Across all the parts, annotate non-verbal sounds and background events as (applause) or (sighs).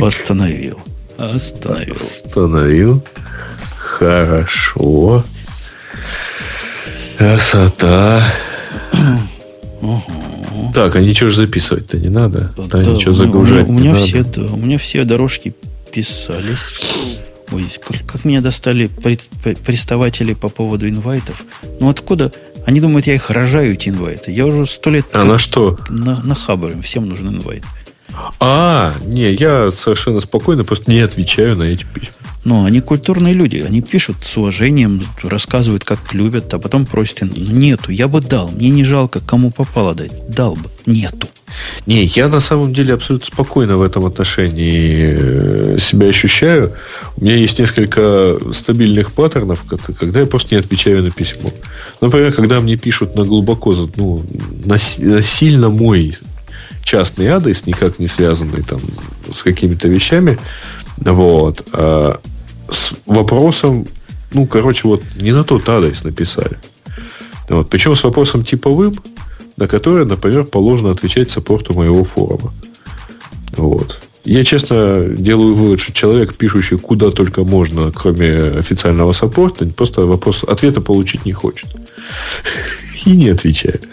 Так. Остановил. Остановил. Остановил. Хорошо. Красота. Так, а ничего же записывать-то не надо. Да, Да, ничего у меня- загружать у меня, надо. все, да, у меня все дорожки писались. Ой, как, как меня достали пред- при- приставатели по поводу инвайтов. Ну откуда? Они думают, я их рожаю, эти инвайты. Я уже сто лет А на что? на, на хабаре. Всем нужен инвайт. А, не, я совершенно спокойно просто не отвечаю на эти письма. Но они культурные люди. Они пишут с уважением, рассказывают, как любят, а потом просят. Нету. Я бы дал. Мне не жалко, кому попало дать. Дал бы. Нету. Не, я на самом деле абсолютно спокойно в этом отношении э, себя ощущаю. У меня есть несколько стабильных паттернов, когда я просто не отвечаю на письмо. Например, когда мне пишут на глубоко, ну, на, на сильно мой частный адрес, никак не связанный там с какими-то вещами, вот, а с вопросом, ну, короче, вот не на тот адрес написали. Вот. Причем с вопросом типовым, на который, например, положено отвечать саппорту моего форума. Вот. Я, честно, делаю вывод, что человек, пишущий куда только можно, кроме официального саппорта, просто вопрос ответа получить не хочет. (laughs) И не отвечает.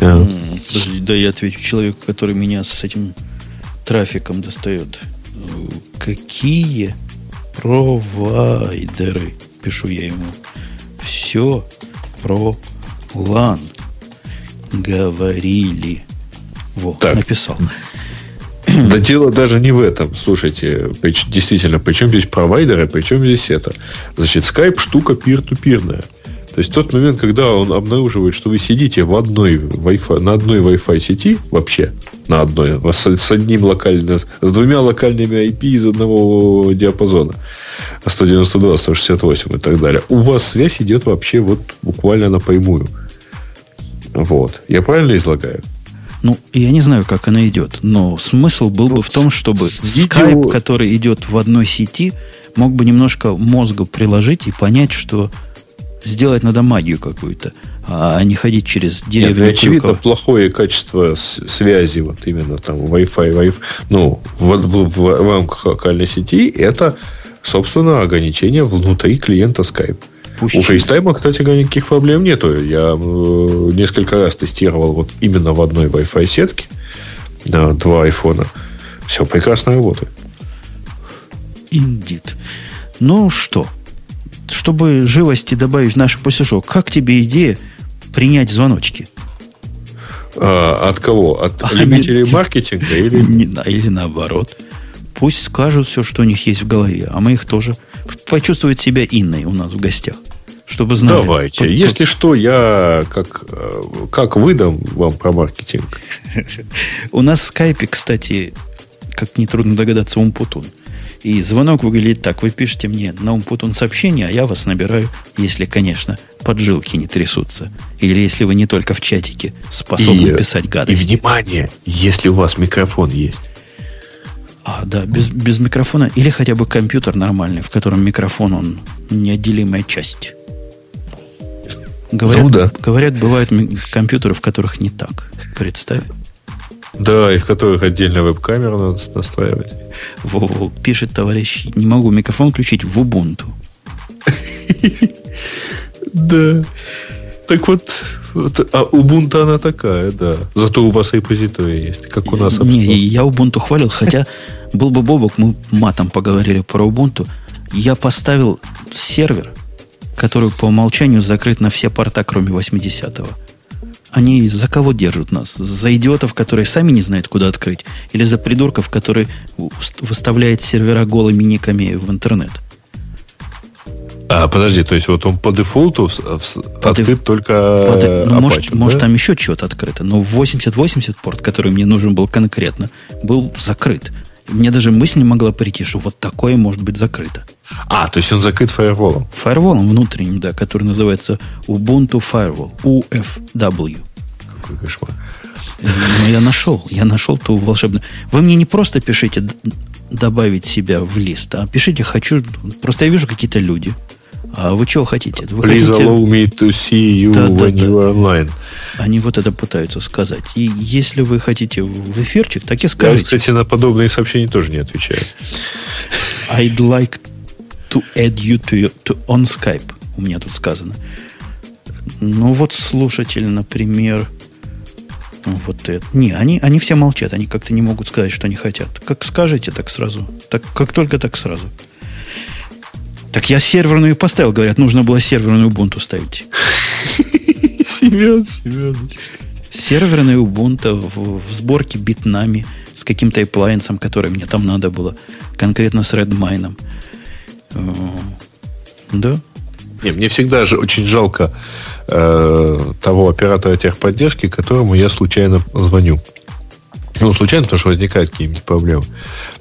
А, Подожди, да я отвечу человеку, который меня с этим трафиком достает. Какие провайдеры? Пишу я ему. Все про лан говорили. Вот, Так. написал. (clears throat) Да дело даже не в этом. Слушайте, действительно, причем здесь провайдеры, причем здесь это. Значит, Skype штука пир-ту-пирная. То есть, тот момент, когда он обнаруживает, что вы сидите в одной Wi-Fi, на одной Wi-Fi сети, вообще, на одной, с, с одним локальным, с двумя локальными IP из одного диапазона, 192, 168 и так далее, у вас связь идет вообще вот буквально напрямую. Вот. Я правильно излагаю? Ну, я не знаю, как она идет, но смысл был бы в том, чтобы видео- скайп, который идет в одной сети, мог бы немножко мозгу приложить и понять, что сделать надо магию какую-то, а не ходить через Нет, деревья. ну, очевидно, плохое качество связи, вот именно там Wi-Fi, Wi-Fi ну, в, в- в рамках локальной сети, это, собственно, ограничение внутри клиента Skype. Пусть У FaceTime, кстати никаких проблем нету. Я э, несколько раз тестировал вот именно в одной Wi-Fi сетке на два айфона. Все прекрасно работает. Indeed. Ну что, чтобы живости добавить в наш посешок, как тебе идея принять звоночки? А, от кого? От А, любителей нет, маркетинга или (laughs) Не или наоборот. Пусть скажут все, что у них есть в голове, а мы их тоже почувствуют себя инной у нас в гостях. Чтобы знали. Давайте. По- по- Если что, я как, э, как выдам вам про маркетинг. (laughs) У нас в скайпе, кстати, как нетрудно догадаться, Умпутун. И звонок выглядит так. Вы пишете мне на Умпутун сообщение, а я вас набираю, если, конечно, поджилки не трясутся. Или если вы не только в чатике способны И- писать И гадости. внимание, если у вас микрофон есть. А, да, без, без микрофона. Или хотя бы компьютер нормальный, в котором микрофон, он неотделимая часть. Говорят, Ну да. говорят, бывают компьютеры, в которых не так. Представь. Да, и в которых отдельно веб-камеру надо настраивать. Во-во, пишет товарищ, не могу микрофон включить в Ubuntu. Да. Так вот, а Ubuntu она такая, да. Зато у вас репозиторий есть, как у нас. Не, я Ubuntu хвалил, хотя был бы Бобок, мы матом поговорили про Ubuntu. Я поставил сервер, который по умолчанию закрыт на все порта, кроме 80-го. Они за кого держат нас? За идиотов, которые сами не знают, куда открыть? Или за придурков, которые выставляют сервера голыми никами в интернет? А, подожди, то есть вот он по дефолту в- открыт только Под- э, ну, может, Apache, может, да? там еще что-то открыто. Но 8080 порт, который мне нужен был конкретно, был закрыт. Мне даже мысль не могла прийти, что вот такое может быть закрыто. А, то есть он закрыт фаерволом. Фаерволом внутренним, да, который называется Ubuntu Firewall, UFW. Какой кошмар. Но я нашел, я нашел ту волшебную. Вы мне не просто пишите добавить себя в лист, а пишите хочу. Просто я вижу какие-то люди А вы чего хотите? Вы Please хотите... allow me to see you Да, when да. you are online. Они вот это пытаются сказать. И если вы хотите в эфирчик, так и Я, скажите. кстати, на подобные сообщения тоже не отвечаю. I'd like to add you to, your- to on Skype. У меня тут сказано. Ну вот слушатель, например, ну, вот это. Не, они, они все молчат, они как-то не могут сказать, что они хотят. Как скажете, так сразу. Так, как только, так сразу. Так я серверную поставил, говорят, нужно было серверную Ubuntu ставить. Семен, Семен. Серверная Ubuntu в, в сборке битнами с каким-то appliance, который мне там надо было, конкретно с Redmine. Э, Да, Не, мне всегда же очень жалко э, того оператора техподдержки, которому я случайно звоню. Ну, случайно, потому что возникают какие-нибудь проблемы.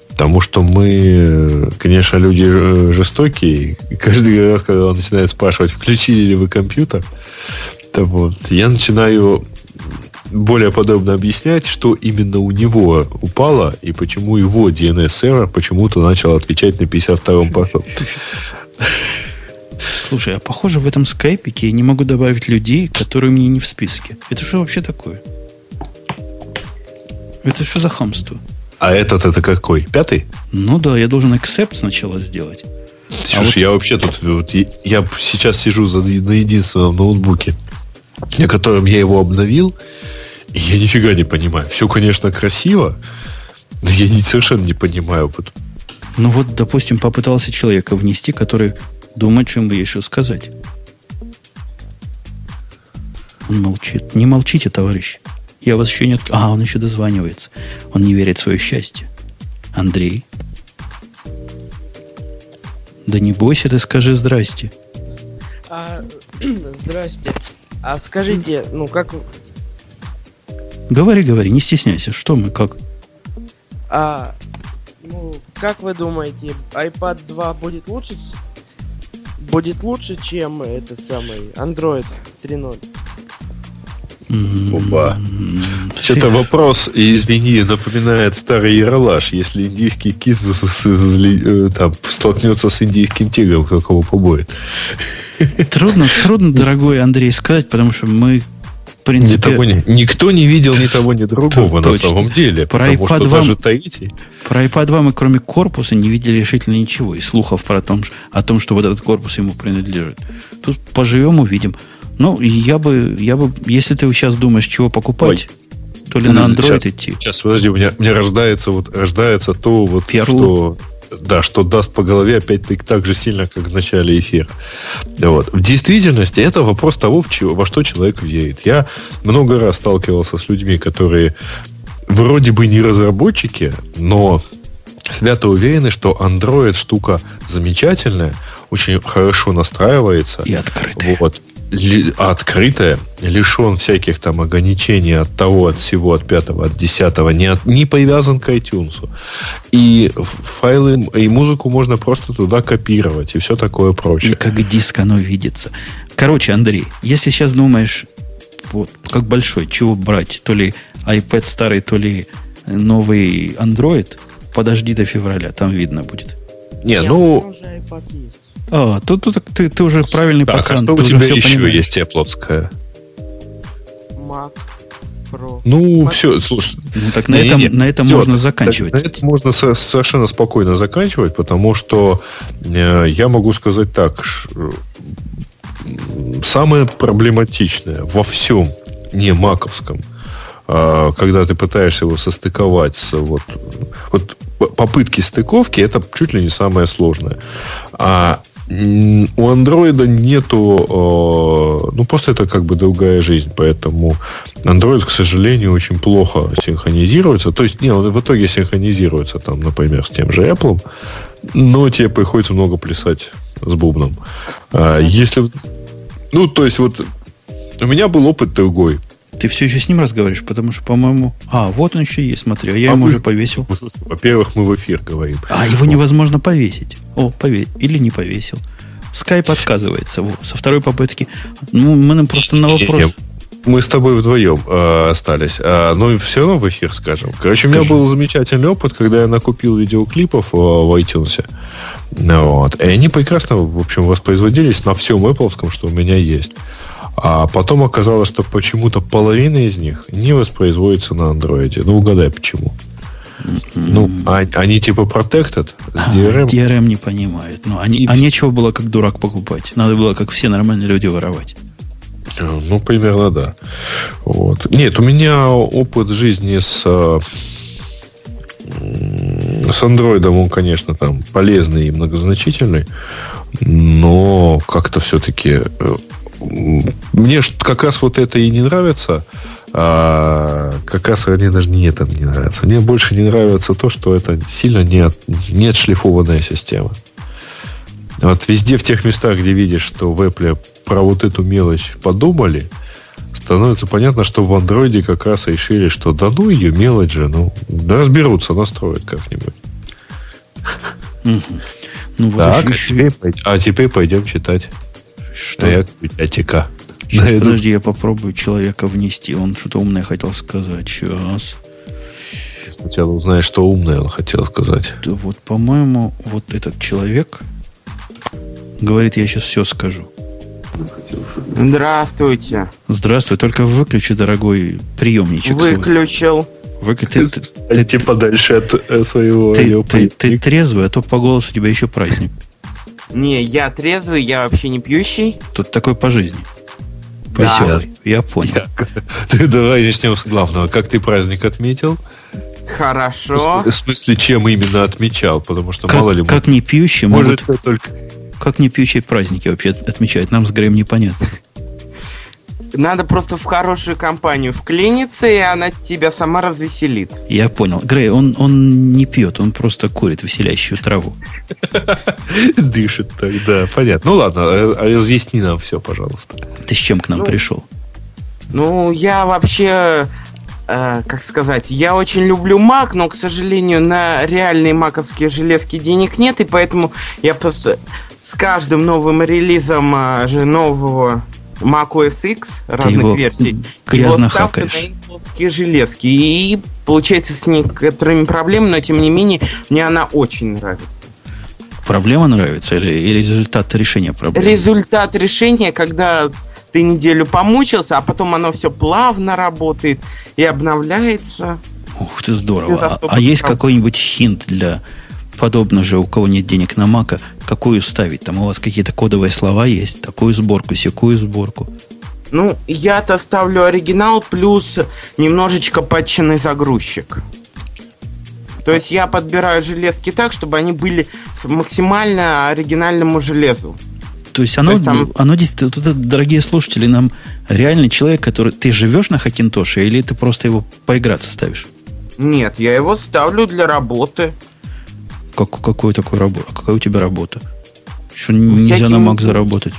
Потому что мы, конечно, люди э, жестокие. И каждый раз, когда он начинает спрашивать, включили ли вы компьютер, то вот, я начинаю более подробно объяснять, что именно у него упало и почему его DNS-сервер почему-то начал отвечать на 52-м порту. Слушай, а похоже, в этом скайпике я не могу добавить людей, которые мне не в списке. Это что вообще такое? Это что за хамство? А этот это какой? Пятый? Ну да, я должен accept сначала сделать. Слушай, я вообще тут... вот, я- я сейчас сижу за, на единственном ноутбуке, на котором я его обновил, я нифига не понимаю. Все, конечно, красиво, но я не, совершенно не понимаю. Ну вот, допустим, попытался человека внести, который думает, что ему еще сказать. Он молчит. Не молчите, товарищ. Я вас еще не... А, он еще дозванивается. Он не верит в свое счастье. Андрей. Да не бойся, ты скажи здрасте. А, (clears throat) здрасте. А скажите, ну как, Говори, говори, не стесняйся. Что мы, как? а, ну, как вы думаете, iPad 2 будет лучше? Будет лучше, чем этот самый Android 3.0? М, Оба. Что-то вопрос, и извини, напоминает старый яролаж. Если индийский кит э, там, столкнется с индийским тигром, кто кого побоит. Трудно, трудно, (laughs) дорогой Андрей, сказать, потому что мы, в Ни принципе, того, ни, никто не видел ни того, ни (laughs) другого на самом деле. Про потому iPad что вам- даже Таити... про iPad 2 мы кроме корпуса не видели решительно ничего. И слухов про том, о том, что вот этот корпус ему принадлежит. Тут поживем, увидим. Ну, я бы, я бы, если ты сейчас думаешь, чего покупать, то ли на Android сейчас, идти. Сейчас, подожди, у меня, у меня рождается, вот, рождается то, вот, Перлу. что, да, что даст по голове опять-таки так же сильно, как в начале эфира. Вот. В действительности это вопрос того, в чего- во что человек верит. Я много раз сталкивался с людьми, которые вроде бы не разработчики, но свято уверены, что Android штука замечательная, очень хорошо настраивается. И открытые. Вот. Ли- открытая, лишен всяких там ограничений от того, от всего, от пятого, от десятого, не, от- не привязан к iTunes. И файлы и музыку можно просто туда копировать и все такое И прочее. как диск оно видится. Короче, Андрей, если сейчас думаешь, вот, как большой, чего брать, то ли iPad старый, то ли новый Android, подожди до февраля, там видно будет. Не, Нет, ну, А, тут, тут ты, ты уже правильный так, пацан. а что ты у тебя еще понимаешь. есть Apple? Mac Pro. Ну, Mac- все, слушай, Ну так на Не, этом, не, не. на этом Всё, можно так- заканчивать. На этом можно со- совершенно спокойно заканчивать, потому что э, я могу сказать так. ш- м, самое проблематичное во всем не маковском, а, когда ты пытаешься его состыковать с вот, вот попытки стыковки, это чуть ли не самое сложное. А у андроида нету, э, ну просто это как бы другая жизнь, поэтому Android, к сожалению, очень плохо синхронизируется. То есть, не, он в итоге синхронизируется, там, например, с тем же Apple, но тебе приходится много плясать с бубном. А, если... Ну, то есть, вот у меня был опыт другой. Ты все еще с ним разговариваешь, потому что, по-моему... А, вот он еще есть, смотри, а я А ему уже повесил. (laughs) Во-первых, мы в эфир говорим. А его невозможно повесить. О, пове... Или не повесил. Скайп отказывается. Во, со второй попытки. Ну, мы нам просто на вопрос... мы с тобой вдвоем э, остались. Но ну, все равно в эфир скажем. Короче, Скажи. у меня был замечательный опыт, когда я накупил видеоклипов э, в iTunes. Вот. И они прекрасно, в общем, воспроизводились на всем Apple, что у меня есть. А потом оказалось, что почему-то половина из них не воспроизводится на андроиде. Ну, угадай, почему. Ну, а, они типа protected. DRM. DRM не понимает. Ну, они, а нечего было как дурак покупать. Надо было, как все нормальные люди, воровать. Э, ну, примерно, да. Вот. Нет, у меня опыт жизни с э, с андроидом он, конечно, там полезный и многозначительный, но как-то все-таки э, мне как раз вот это и не нравится. А, как раз мне даже не это не нравится. Мне больше не нравится то, что это сильно не, не отшлифованная система. Вот везде в тех местах, где видишь, что в Apple про вот эту мелочь подумали, становится понятно, что в андроиде как раз решили, что да ну ее мелочь же, ну, да разберутся, настроят как-нибудь. Ну, вот так, еще... а теперь пойдем читать. Что? я библиотека. Сейчас, Найду. подожди, я попробую человека внести. Он что-то умное хотел сказать. Сейчас. Сначала узнаешь, что умное он хотел сказать. Да вот, по-моему, вот этот человек говорит, я сейчас все скажу. Здравствуйте. Здравствуй, только выключи, дорогой приемничек. Выключил. Выключи. Ты, ты, ты, подальше от э, своего ты, ты, ты трезвый, а то по голосу у тебя еще праздник. Не, я трезвый, я вообще не пьющий. Тут такой по жизни. Веселый. Да. Я понял. (laughs) Ты давай начнем с главного. Как ты праздник отметил? Хорошо. В смысле, чем именно отмечал? Потому что как, мало ли... Как не пьющий может... может только... Как не пьющие праздники вообще отмечают? Нам с Греем непонятно. Надо просто в хорошую компанию вклиниться, и она тебя сама развеселит. Я понял. Грей, он, он не пьет, он просто курит веселящую траву. (laughs) Дышит так, да, понятно. Ну ладно, а, а разъясни нам все, пожалуйста. Ты с чем к нам ну, пришел? Ну, я вообще э, как сказать, я очень люблю Mac, но, к сожалению, на реальные маковские железки денег нет, и поэтому я просто с каждым новым релизом э, же нового Mac OS X разных версий. Грязно хакаешь. на железки. И получается с некоторыми проблемами, но тем не менее мне она очень нравится. Проблема нравится или, или результат решения проблемы? Результат решения, когда ты неделю помучился, а потом оно все плавно работает и обновляется. Ух ты, здорово. А, а есть какой-нибудь хинт для подобно же, у кого нет денег на Мака, какую ставить? Там у вас какие-то кодовые слова есть, такую сборку, секую сборку. Ну, я-то ставлю оригинал плюс немножечко патченный загрузчик. То есть я подбираю железки так, чтобы они были максимально оригинальному железу. То есть оно, То есть там... оно действительно, дорогие слушатели, нам реальный человек, который... Ты живешь на Хакинтоше или ты просто его поиграться ставишь? Нет, я его ставлю для работы. Как, какую такую работу? Какая у тебя работа? Что нельзя Всяким... на Mac заработать?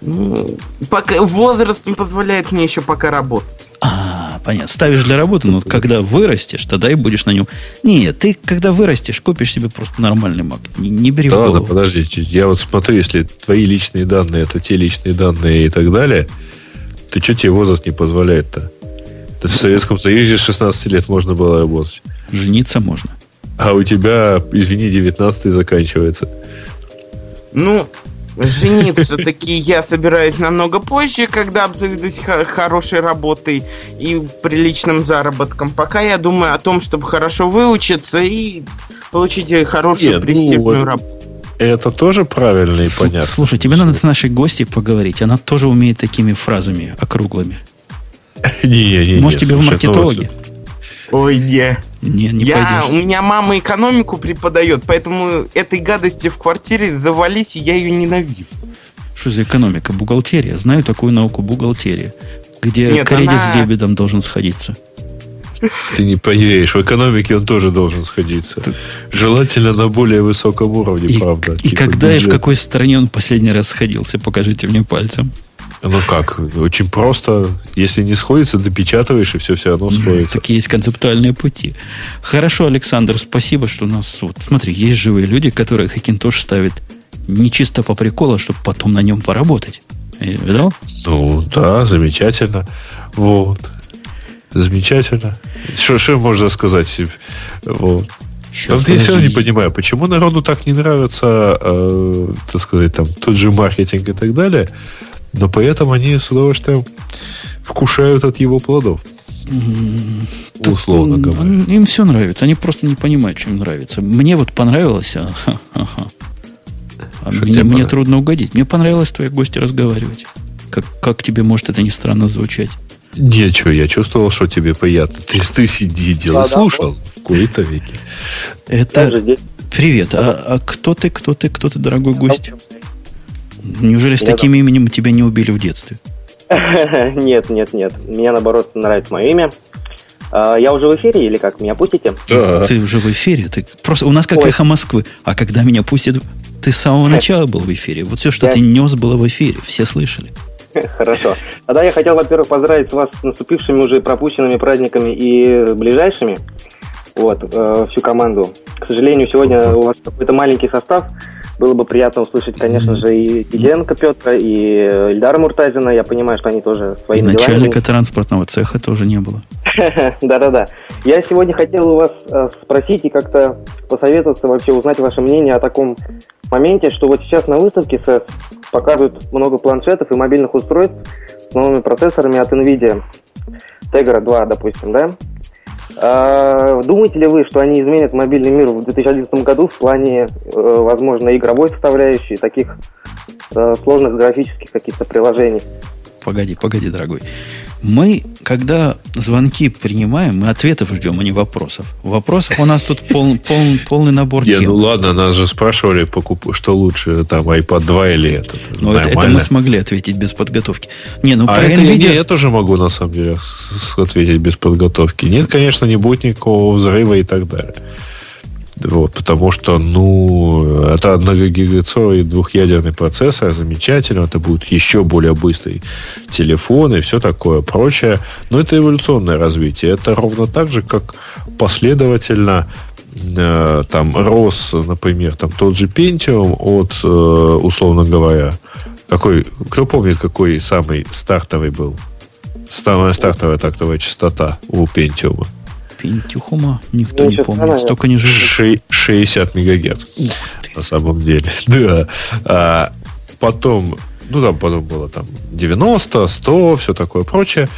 Ну, пока возраст не позволяет мне еще пока работать. А, понятно. Ставишь для работы, но когда вырастешь, тогда и будешь на нем. Нет, ты когда вырастешь, купишь себе просто нормальный Mac. Не, не бери да, в голову. Ладно, подожди. Я вот смотрю, если твои личные данные это те личные данные и так далее, ты что тебе возраст не позволяет-то? В Советском Союзе с 16 лет можно было работать. Жениться можно. А у тебя, извини, 19 заканчивается. Ну, жениться таки я собираюсь намного позже, когда обзаведусь хорошей работой и приличным заработком. Пока я думаю о том, чтобы хорошо выучиться и получить хорошую Нет, престижную ну, работу. Это тоже правильно и понятно. Слушай, тебе надо с нашей гостьей поговорить. Она тоже умеет такими фразами округлыми. (laughs) Не, не, Может, тебе в маркетологе? Ой, не. Не, не я, У меня мама экономику преподает, поэтому этой гадости в квартире завались, и я ее ненавижу. Что за экономика? Бухгалтерия. Знаю такую науку бухгалтерия, где Нет, кредит она... с дебетом должен сходиться. Ты не поверишь, в экономике он тоже должен сходиться. Желательно на более высоком уровне, и, правда. И типа когда бюджет. и в какой стране он последний раз сходился, покажите мне пальцем. Ну как, очень просто. Если не сходится, допечатываешь, и все все равно сходится. Такие есть концептуальные пути. Хорошо, Александр, спасибо, что у нас... Вот, смотри, есть живые люди, которые Хакинтош ставит не чисто по приколу, а чтобы потом на нем поработать. Видал? Ну, да, замечательно. Вот. Замечательно. Что, что можно сказать? Вот. Сейчас, я все равно не понимаю, почему народу так не нравится, э, так сказать, там, тот же маркетинг и так далее, но при этом они с удовольствием вкушают от его плодов. Так, условно говоря. Им все нравится. Они просто не понимают, им нравится. Мне вот понравилось, а, а мне, мне трудно угодить. Мне понравилось твои гости разговаривать. Как, как тебе может это не странно звучать? Ничего, я чувствовал, что тебе приятно. Ты, ты сиди, делай, да, слушал да. в кои-то веки. Это... Привет, а, а кто ты, кто ты, кто ты, дорогой гость? Неужели с таким именем тебя не убили в детстве? (laughs) Нет, нет, нет. Мне, наоборот, нравится мое имя. А, я уже в эфире или как? Меня пустите? Да. Ты уже в эфире. Ты просто у нас как эхо Москвы. А когда меня пустят, ты с самого (laughs) начала был в эфире. Вот все, что я... ты нес, было в эфире. Все слышали. (laughs) Хорошо. Тогда я хотел, во-первых, поздравить вас с наступившими уже пропущенными праздниками и ближайшими. Вот, э, всю команду. К сожалению, сегодня у вас какой-то маленький состав. Было бы приятно услышать, конечно же, и Киденко Петра, и Эльдара Муртазина. Я понимаю, что они тоже свои Начальника транспортного цеха тоже не было. (laughs) Да-да-да. Я сегодня хотел у вас э, спросить и как-то посоветоваться, вообще узнать ваше мнение о таком моменте, что вот сейчас на выставке СЭС показывают много планшетов и мобильных устройств с новыми процессорами от NVIDIA. Tegra 2, допустим, да? А, думаете ли вы, что они изменят мобильный мир в 2011 году в плане, э, возможно, игровой составляющей, таких э, сложных графических каких-то приложений? Погоди, погоди, дорогой. Мы, когда звонки принимаем, мы ответов ждем, а не вопросов. Вопросов у нас тут пол, пол, полный набор тем. ну ладно, нас же спрашивали, что лучше, там, iPad 2 или этот. Ну, это, это мы смогли ответить без подготовки. Не, ну, а про это NVIDIA... я, я тоже могу, на самом деле, ответить без подготовки. Нет, конечно, не будет никакого взрыва и так далее. Вот, потому что, ну, это одногигагерцовый двухъядерный процессор, замечательно, это будет еще более быстрый телефон и все такое прочее. Но это эволюционное развитие. Это ровно так же, как последовательно э, там рос, например, там тот же Pentium от, э, условно говоря, какой, кто помнит, какой самый стартовый был? Самая стартовая тактовая частота у Pentium? Пентюхума никто ну, не помнит. Столько не живет. 60 мегагерц. На самом деле. (laughs) Да. А, потом, ну там потом было там 90, 100, все такое прочее.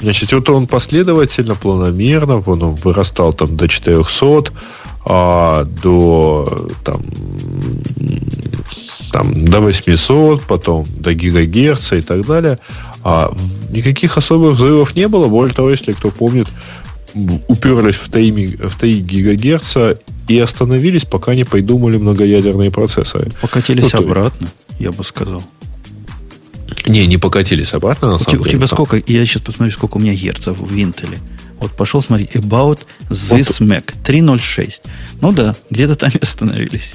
Значит, вот он последовательно, планомерно, он вырастал там до 400, а, до там, там, до 800, потом до гигагерца и так далее. А никаких особых взрывов не было. Более того, если кто помнит, уперлись в 3, в 3 гигагерца и остановились, пока не придумали многоядерные процессоры. Покатились ну, обратно, я бы сказал. Не, не покатились обратно, на у самом у деле. У тебя сколько, я сейчас посмотрю, сколько у меня герцев в Intel. Вот пошел смотреть, About This вот. Mac 3.06. Ну да, где-то там и остановились.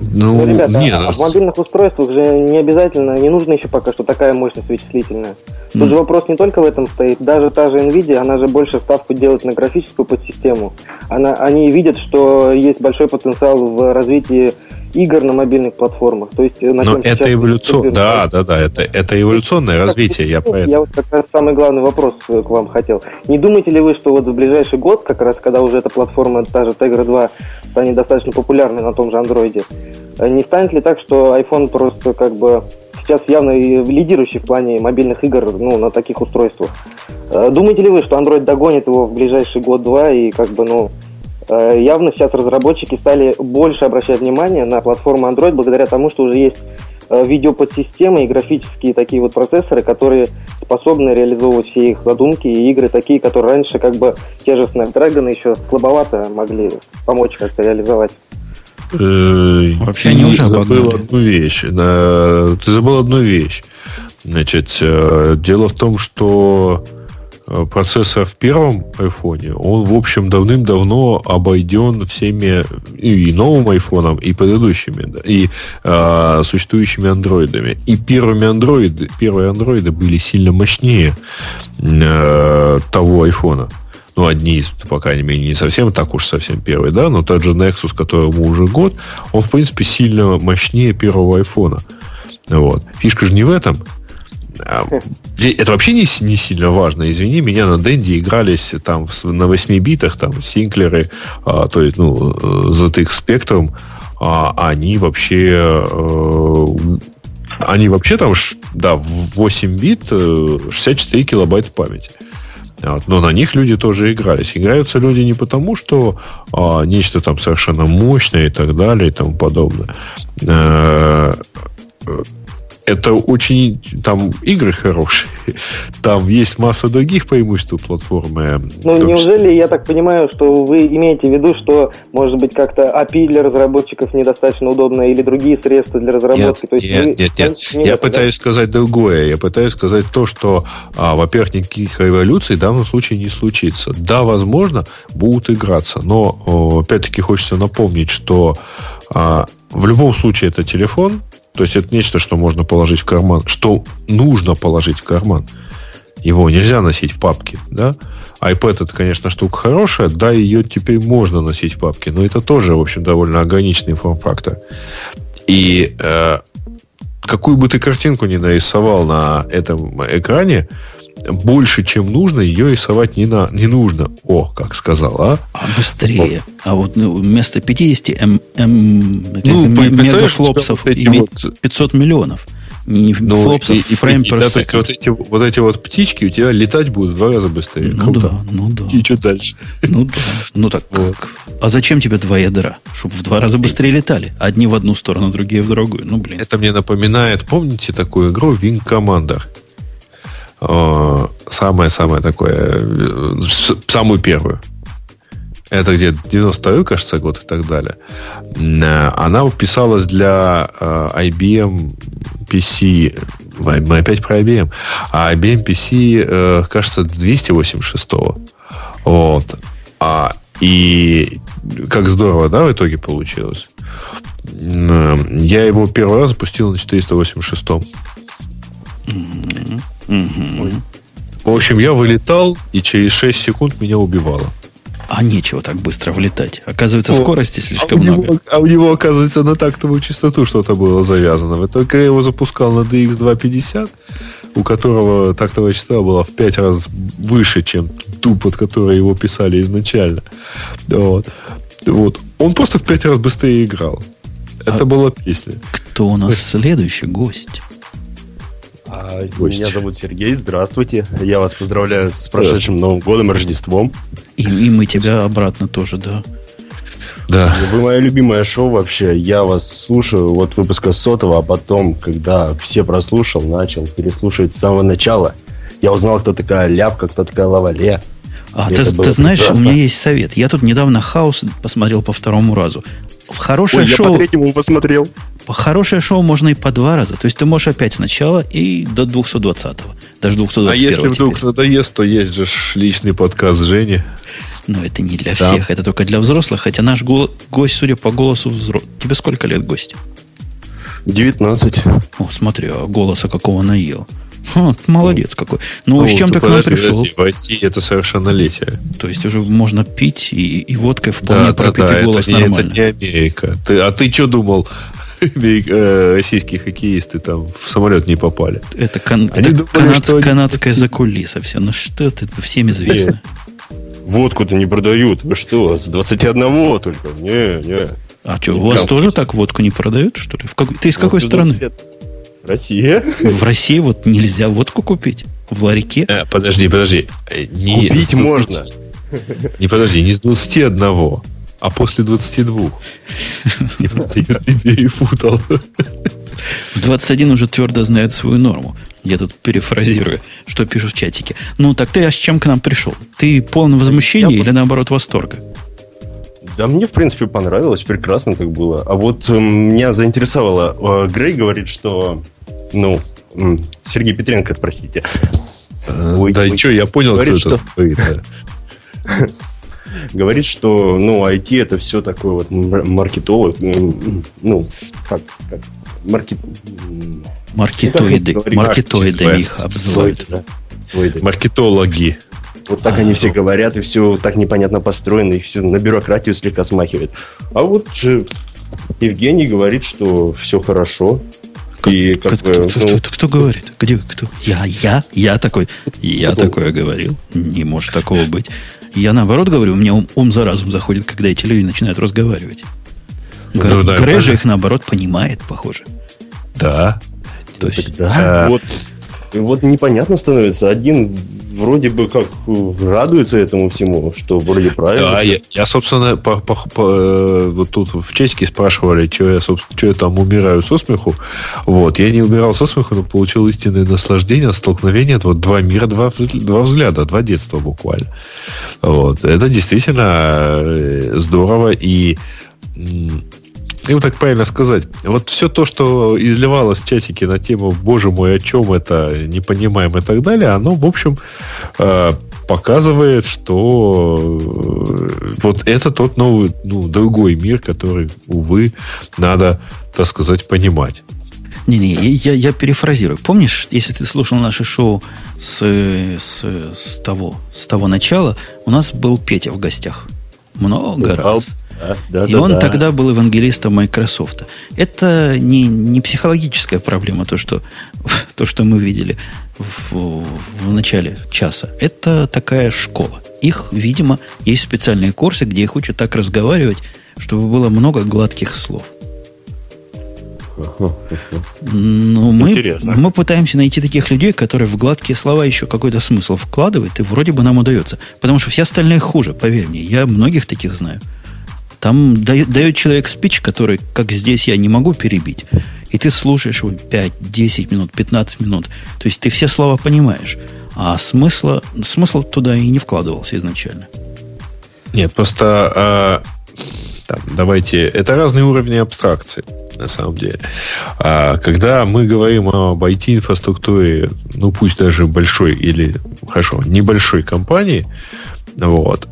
Ну, ну ребята, нет. А в мобильных устройствах же не обязательно, не нужно еще пока что такая мощность вычислительная. Тут mm. же вопрос не только в этом стоит. Даже та же NVIDIA, она же больше ставку делает на графическую подсистему. Она, они видят, что есть большой потенциал в развитии игр на мобильных платформах. То есть, на Но это эволюционное, да, да, да, это, это эволюционное развитие, я про это. Я вот как раз самый главный вопрос к вам хотел. Не думаете ли вы, что вот в ближайший год, как раз когда уже эта платформа, та же Tegra 2, станет достаточно популярной на том же андроиде, э, не станет ли так, что iPhone просто как бы сейчас явно лидирующий в плане мобильных игр ну, на таких устройствах. Э, думаете ли вы, что Android догонит его в ближайший год-два и как бы, ну, Э, явно сейчас разработчики стали больше обращать внимание на платформу Android благодаря тому, что уже есть э, видеоподсистемы и графические такие вот процессоры, которые способны реализовывать все их задумки и игры такие, которые раньше как бы те же Snapdragon еще слабовато могли помочь как-то реализовать. Э, Вообще они уже забыл одну вещь. Ты забыл одну вещь. Значит, дело в том, что Э, процессор в первом айфоне, он, в общем, давным-давно обойден всеми и новым айфоном, и предыдущими, да, и э, существующими андроидами. И первыми андроиды, первые андроиды были сильно мощнее э, того айфона. Ну, одни из, по крайней мере, не совсем так уж совсем первый, да, но тот же Nexus, которому уже год, он, в принципе, сильно мощнее первого айфона. Вот. Фишка же не в этом. А, это вообще не, не сильно важно. Извини, меня на Денди игрались там на 8 битах, там Синклеры, а, то есть, ну, ZX Spectrum, а, они вообще э, они вообще там, да, в 8 бит 64 э, килобайта памяти. Но на них люди тоже игрались. Играются люди не потому, что а, нечто там совершенно мощное и так далее и тому подобное. Э, это очень... Там игры хорошие. Там есть масса других преимуществ платформы. Ну, неужели, я так понимаю, что вы имеете в виду, что, может быть, как-то API для разработчиков недостаточно удобно или другие средства для разработки? Нет, То есть нет, вы... нет, нет. нет. Я это, пытаюсь да? сказать другое. Я пытаюсь сказать то, что, а, во-первых, никаких революций в данном случае не случится. Да, возможно, будут играться, но, опять-таки, хочется напомнить, что а, в любом случае это телефон, то есть это нечто, что можно положить в карман, что нужно положить в карман. Его нельзя носить в папке, да? iPad это, конечно, штука хорошая, да, ее теперь можно носить в папке, но это тоже, в общем, довольно ограниченный форм-фактор. И э, какую бы ты картинку ни нарисовал на этом экране, больше, чем нужно, ее рисовать не, на, не нужно. О, как сказал, а? А быстрее. Вот. А вот ну, вместо 50 м, м, ну, мегафлопсов вот иметь вот... 500 миллионов. Не ну, флопсов, и, и фрейм и, да, вот, эти, вот эти вот птички у тебя летать будут в два раза быстрее. Ну Круто. да, ну да. И что дальше? Ну да. Ну так вот. А зачем тебе два ядра? Чтобы в два раза быстрее летали. Одни в одну сторону, другие в другую. Ну, блин. Это мне напоминает, помните такую игру Wing Commander? Самое-самое такое, э, самую первую. Это где 92 кажется, год и так далее. Э, она писалась для э, IBM PC. Мы опять про IBM. А IBM PC, кажется, 286 Вот. А, и как здорово, да, в итоге получилось. Я его первый раз запустил на 486. Mm-hmm. Угу. В общем, я вылетал, и через 6 секунд меня убивало. А нечего так быстро влетать. Оказывается, О, скорости слишком а много. Него, а у него, оказывается, на тактовую частоту что-то было завязано. Только я его запускал на DX250, у которого тактовая частота была в 5 раз выше, чем ту, под которой его писали изначально. Вот. Вот. Он просто в 5 раз быстрее играл. Это а была песня. Кто у нас следующий гость? А, меня зовут Сергей, здравствуйте. Я вас поздравляю с прошедшим Новым годом Рождеством. И, и мы тебя обратно тоже, да. Да. Вы мое любимое шоу вообще. Я вас слушаю от выпуска сотого, а потом, когда все прослушал, начал переслушивать с самого начала. Я узнал, кто такая Ляпка, кто такая Лавале. А, ты, ты знаешь, прекрасно. у меня есть совет. Я тут недавно хаос посмотрел по второму разу. В хорошее Ой, шоу... я по третьему посмотрел. Хорошее шоу можно и по два раза. То есть ты можешь опять сначала и до 220-го. Даже 221 А если вдруг теперь. надоест, то есть же личный подкаст Жени. Но это не для да. всех, это только для взрослых. Хотя наш го- гость, судя по голосу, взрослый. Тебе сколько лет гость? 19. О, смотри, а голоса какого наел. Ха, молодец какой. Ну, ну с чем ты к нам пришел? В России это совершеннолетие. То есть уже можно пить и, и водкой вполне да, пропить да, да, голос это нормально. Не, это не Америка. Ты, а ты что думал? (laughs) Э, российские хоккеисты там в самолет не попали. Это, кан- это думали, канад- что канадская они... закулиса все. Ну что ты, всем известно. Водку-то не продают. Вы что, с 21 только? Не, не. А что, у вас тоже так водку не продают, что ли? В как... Ты из какой страны? Россия. В России вот нельзя водку купить в ларьке. Э, подожди, подожди. Э, не Купить 20... можно. Не подожди, не с 21, а после 22. Не перепутал. В 21 уже твердо знает свою норму. Я тут перефразирую, что пишу в чатике. Ну, так ты а с чем к нам пришел? Ты полный возмущения или, наоборот, восторга? Да мне, в принципе, понравилось, прекрасно так было. А вот э, меня заинтересовало, э, Грей говорит, что, ну, э, Сергей Петренко, простите. Э, ой, да ой, что, я понял, говорит, что... это (laughs) говорит, что, ну, IT это все такое вот маркетолог, ну, как, как маркет... Маркетоиды, (laughs) маркетоиды их обзывают. Маркетологи. Вот так а, они все говорят, и все так непонятно построено, и все на бюрократию слегка смахивает. А вот Евгений говорит, что все хорошо. и как кто, бы, кто, ну, кто, кто говорит? Где кто? Я, я, я такой. Я кто? такое говорил. Не может такого быть. Я наоборот говорю, у меня ум, ум за разум заходит, когда эти люди начинают разговаривать. Гр, ну, да, Грей же их наоборот понимает, похоже. Да. То есть, да. А... Вот, вот непонятно становится. Один вроде бы как радуется этому всему, что вроде правильно. Да, я, я, собственно, по, по, по, э, вот тут в чатике спрашивали, что я, собственно, что я там умираю со смеху. Вот, я не умирал со смеху, но получил истинное наслаждение от столкновения. Вот два мира, два, два взгляда, два детства буквально. Вот. Это действительно э, здорово и как так правильно сказать, вот все то, что изливалось в чатике на тему «Боже мой, о чем это? Не понимаем» и так далее, оно, в общем, э, показывает, что э, вот это тот новый, ну, другой мир, который, увы, надо, так сказать, понимать. Не-не, я, я перефразирую. Помнишь, если ты слушал наше шоу с, с, с, того, с того начала, у нас был Петя в гостях. Много раз. Да, и да, он да. тогда был евангелистом Microsoft. Это не, не психологическая проблема, то что, (laughs) то, что мы видели в, в начале часа. Это такая школа. Их, видимо, есть специальные курсы, где их учат так разговаривать, чтобы было много гладких слов. Но ну, мы, мы пытаемся найти таких людей, которые в гладкие слова еще какой-то смысл вкладывают, и вроде бы нам удается. Потому что все остальные хуже, поверь мне. Я многих таких знаю. Там дает, дает человек спич, который, как здесь, я не могу перебить. И ты слушаешь его 5, 10 минут, 15 минут. То есть ты все слова понимаешь. А смысла, смысл туда и не вкладывался изначально. Нет, просто э, там, давайте... Это разные уровни абстракции, на самом деле. А, когда мы говорим об IT-инфраструктуре, ну пусть даже большой или, хорошо, небольшой компании, вот,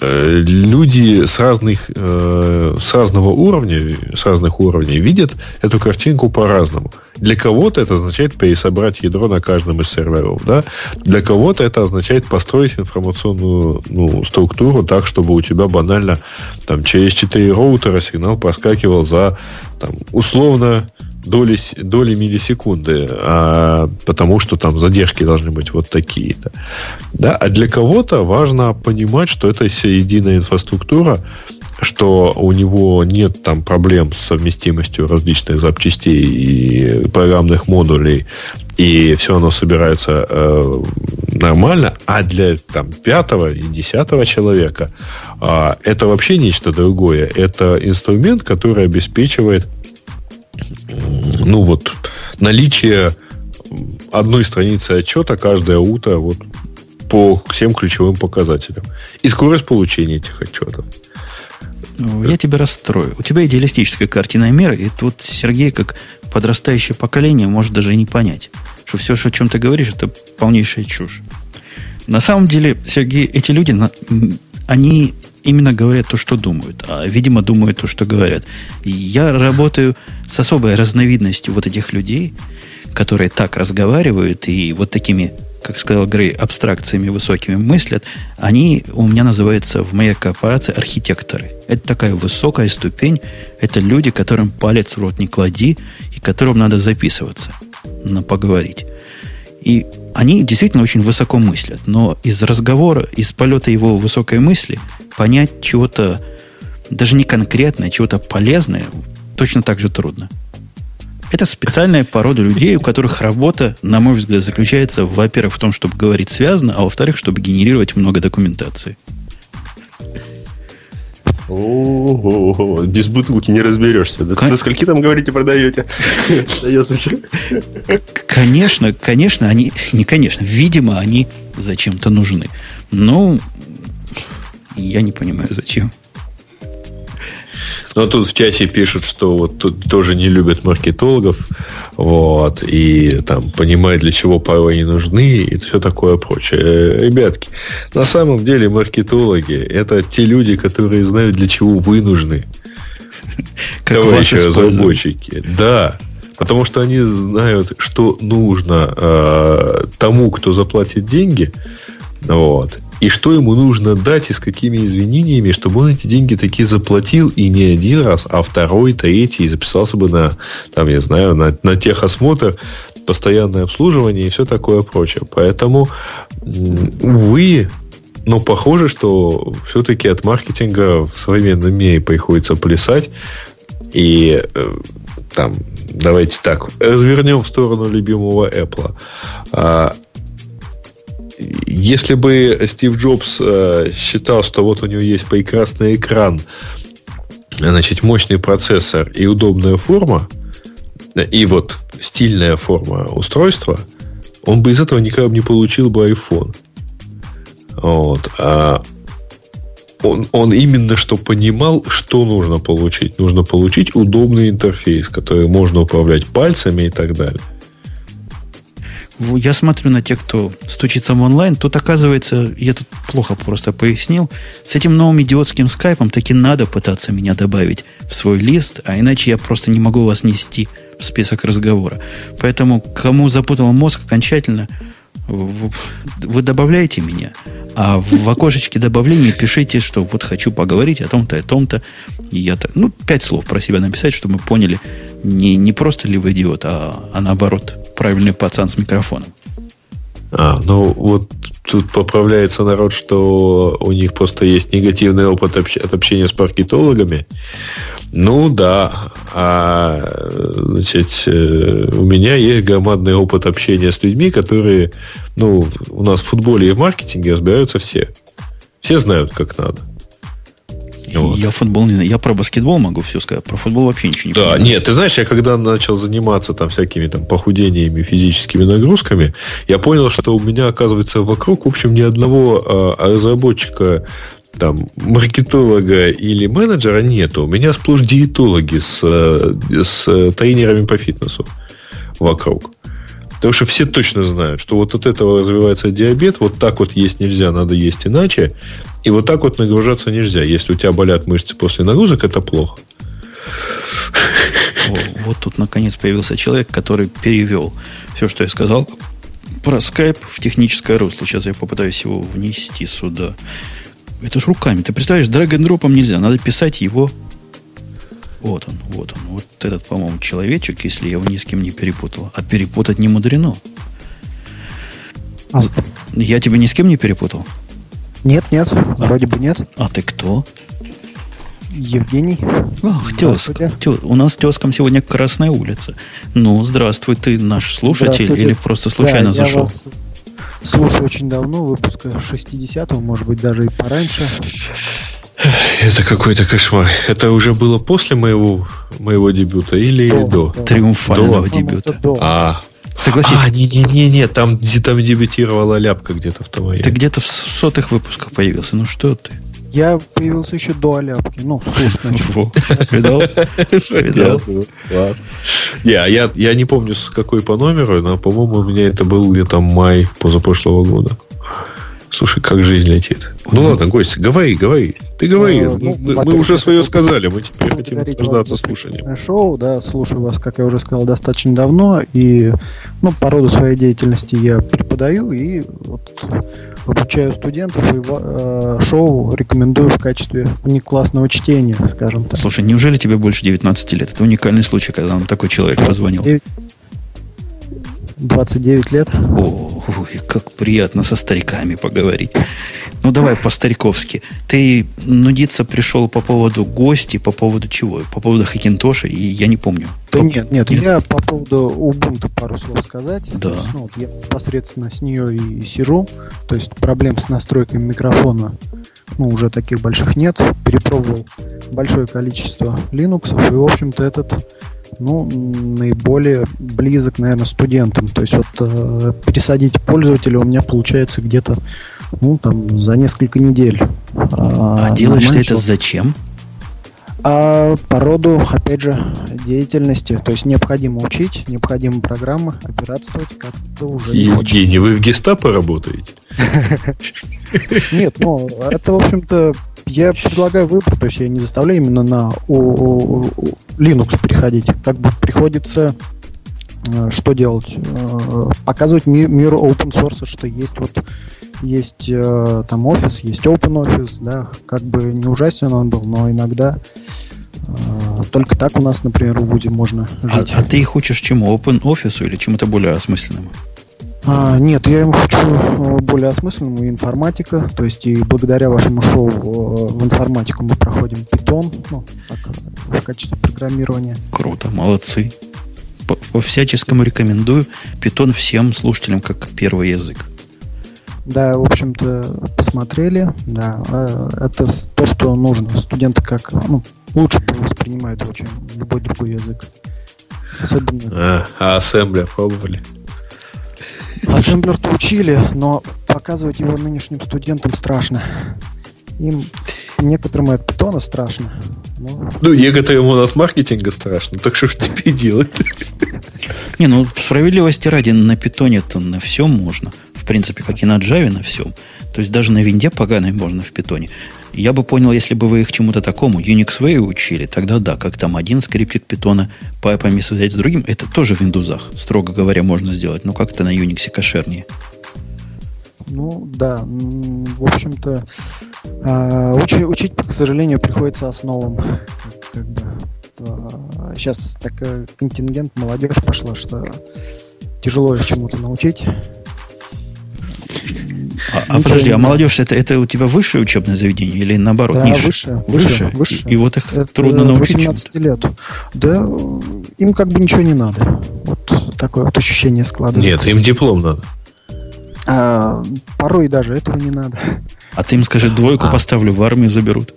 люди с разных э, с разного уровня, с разных уровней видят эту картинку по-разному. Для кого-то это означает пересобрать ядро на каждом из серверов, да? Для кого-то это означает построить информационную ну, структуру так, чтобы у тебя банально там через 4 роутера сигнал проскакивал за там, условно доли, доли миллисекунды, а, потому что там задержки должны быть вот такие-то. Да? А для кого-то важно понимать, что это вся единая инфраструктура, что у него нет там проблем с совместимостью различных запчастей и программных модулей, и все оно собирается э, нормально, а для там, пятого и десятого человека э, это вообще нечто другое. Это инструмент, который обеспечивает ну вот, наличие одной страницы отчета каждое утро вот по всем ключевым показателям. И скорость получения этих отчетов. Ну, я тебя расстрою. У тебя идеалистическая картина мира, и тут Сергей, как подрастающее поколение, может даже не понять, что все, о чем ты говоришь, это полнейшая чушь. На самом деле, Сергей, эти люди, они именно говорят то, что думают, а, видимо, думают то, что говорят. Я работаю с особой разновидностью вот этих людей, которые так разговаривают и вот такими, как сказал Грей, абстракциями высокими мыслят, они у меня называются в моей корпорации архитекторы. Это такая высокая ступень, это люди, которым палец в рот не клади, и которым надо записываться, на поговорить. И они действительно очень высоко мыслят, но из разговора, из полета его высокой мысли понять чего-то, даже не конкретное, чего-то полезное, точно так же трудно. Это специальная порода людей, у которых работа, на мой взгляд, заключается, во-первых, в том, чтобы говорить связано, а во-вторых, чтобы генерировать много документации. О, без бутылки не разберешься. Да Со скольки там, говорите, продаете? (laughs) Конечно, конечно, они... Не конечно, видимо, они зачем-то нужны. Ну, я не понимаю, зачем. Но тут в часе пишут, что вот тут тоже не любят маркетологов, вот, и там понимают, для чего порой они нужны, и все такое прочее. Э, ребятки, на самом деле маркетологи – это те люди, которые знают, для чего вы нужны. (laughs) Как Товарищи разработчики. Да, Потому что они знают, что нужно э, тому, кто заплатит деньги, вот, и что ему нужно дать и с какими извинениями, чтобы он эти деньги такие заплатил и не один раз, а второй, третий, и записался бы на, там, я знаю, на, на техосмотр, постоянное обслуживание и все такое прочее. Поэтому, увы, но похоже, что все-таки от маркетинга в современном мире приходится плясать. И э, там, давайте так, развернем в сторону любимого Apple. Если бы Стив Джобс э, считал, что вот у него есть прекрасный экран, значит, мощный процессор и удобная форма, и вот стильная форма устройства, он бы из этого никогда не получил бы iPhone. Вот. А он, он именно что понимал, что нужно получить. Нужно получить удобный интерфейс, который можно управлять пальцами и так далее. Я смотрю на тех, кто стучится в онлайн, тут оказывается, я тут плохо просто пояснил, с этим новым идиотским скайпом таки надо пытаться меня добавить в свой лист, а иначе я просто не могу вас нести в список разговора. Поэтому, кому запутал мозг окончательно, вы добавляете меня, а в окошечке добавления пишите, что вот хочу поговорить о том-то, о том-то. И я так, ну, пять слов про себя написать, чтобы мы поняли, не, не просто ли вы идиот, а, а наоборот, правильный пацан с микрофоном. А, ну вот тут поправляется народ, что у них просто есть негативный опыт общ- от общения с паркетологами. Ну да, а значит, э, у меня есть громадный опыт общения с людьми, которые, ну, у нас в футболе и в маркетинге разбираются все. Все знают, как надо. Вот. Я футбол не знаю. Я про баскетбол могу все сказать. Про футбол вообще ничего не да, понимаю. нет, ты знаешь, я когда начал заниматься там всякими там похудениями, физическими нагрузками, я понял, что у меня, оказывается, вокруг, в общем, ни одного а, разработчика там, маркетолога или менеджера нету. У меня сплошь диетологи с, э, с тренерами по фитнесу вокруг. Потому что все точно знают, что вот от этого развивается диабет, вот так вот есть нельзя, надо есть иначе. И вот так вот нагружаться нельзя. Если у тебя болят мышцы после нагрузок, это плохо. Вот тут наконец появился человек, который перевел все, что я сказал про Skype в техническое русло. Сейчас я попытаюсь его внести сюда. Это ж руками. Ты представляешь, драг-н-дропом нельзя. Надо писать его вот он, вот он. Вот этот, по-моему, человечек, если я его ни с кем не перепутал. А перепутать не мудрено. А... Я тебя ни с кем не перепутал? Нет, нет, а, вроде бы нет. А ты кто? Евгений. Ах, тезка. Тез, у нас с тезком сегодня Красная улица. Ну, здравствуй, ты наш слушатель или просто случайно да, зашел? вас слушаю очень давно, выпуска 60-го, может быть, даже и пораньше. (sighs) Это какой-то кошмар. Это уже было после моего, моего дебюта или до? до? до. Триумфального до. дебюта. До. А, Согласись. А, не-не-не, там, там дебютировала ляпка где-то в том Ты где-то в сотых выпусках появился. Ну что ты? Я появился еще до Аляпки. Ну, слушай, (laughs) значит. Видал? (laughs) Видал? Класс. Я, я, я не помню, с какой по номеру, но, по-моему, у меня это был где-то май позапрошлого года. Слушай, как жизнь летит. Ну ладно, гость, говори, говори. Ты говори. А, ну, мы, мы уже свое сказали, мы теперь хотим наслаждаться слушанием. Шоу, да, слушаю вас, как я уже сказал, достаточно давно. И ну, по роду своей деятельности я преподаю и вот, обучаю студентов. И э, шоу рекомендую в качестве униклассного чтения, скажем так. Слушай, неужели тебе больше 19 лет? Это уникальный случай, когда нам такой человек позвонил. 29 лет. Ой, как приятно со стариками поговорить. Ну, давай по-стариковски. Ты нудиться пришел по поводу гостей, по поводу чего? По поводу Хакинтоша, и я не помню. Да нет, нет, нет, я по поводу Ubuntu пару слов сказать. Да. есть, ну, вот я непосредственно с нее и сижу. То есть проблем с настройками микрофона ну, уже таких больших нет. Перепробовал большое количество Linux, и, в общем-то, этот ну, наиболее близок, наверное, студентам. То есть вот э, пересадить пользователя у меня получается где-то ну, там, за несколько недель. А, а делаешь ты это зачем? А по роду, опять же, деятельности. То есть необходимо учить, необходимо программы, оператствовать как-то уже Евгений, вы в гестапо работаете? (laughs) Нет, ну, это, в общем-то, я предлагаю выбор, то есть я не заставляю именно на Linux переходить. Как бы приходится э, что делать? Э, показывать мир, мир open source, что есть вот есть э, там офис, есть open office, да, как бы не ужасен он был, но иногда э, только так у нас, например, в Вуде можно А, жить. а ты их учишь чему? Open офису или чему-то более осмысленному? А, нет, я им хочу э, более осмысленному информатика, то есть и благодаря вашему шоу э, в информатику мы проходим Python, ну, так, в качестве программирования. Круто, молодцы. По, по всяческому рекомендую Python всем слушателям как первый язык. Да, в общем-то, посмотрели, да, э, это то, что нужно. Студенты как, ну, лучше воспринимают его, чем любой другой язык. Особенно А, а ассемблер пробовали? Ассемблер-то учили, но показывать его нынешним студентам страшно. Им некоторым и от питона страшно. но Ну, некоторым он от маркетинга страшно, так что ж тебе делать? Не, ну справедливости ради, на питоне-то на всем можно. В принципе, как и на Java на всем. То есть даже на винде поганой можно в питоне. Я бы понял, если бы вы их чему-то такому, Unix Way учили, тогда да, как там один скриптик питона пайпами связать с другим, это тоже в индузах, строго говоря, можно сделать, но как-то на Unix кошернее. Ну, да, в общем-то, а, учи- учить, к сожалению, приходится основам. Как, бы, а, сейчас такой контингент, молодежь пошла, что тяжело их чему-то научить. А, а подожди, не а молодежь это, это у тебя высшее учебное заведение или наоборот, Да, ниже? выше, выше, выше. И, и вот их Это трудно научить. 18 лет. Да, им как бы ничего не надо. Вот такое вот ощущение складывается. Нет, им диплом надо. А, порой даже этого не надо. А ты им скажи, двойку А. поставлю, в армию заберут.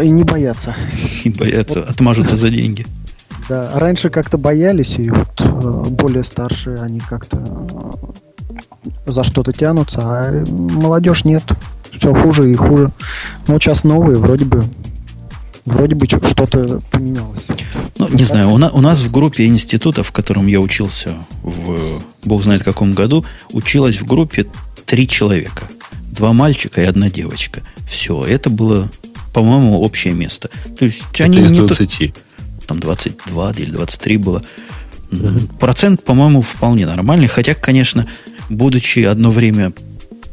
И не бояться. И боятся, отмажутся за деньги. Да, раньше как-то боялись, и вот э, более старшие, они как-то за что-то тянутся, а молодежь нет. Все хуже и хуже. Но вот сейчас новые, вроде бы, вроде бы что-то поменялось. Ну, не знаю, у, на- у нас в группе института, в котором я учился в бог знает каком году, училось в группе три человека. Два мальчика и одна девочка. Все, это было, по-моему, общее место. То есть они Это из не то- 20. там 22 или 23 было. Процент, по-моему, вполне нормальный. Хотя, конечно, будучи одно время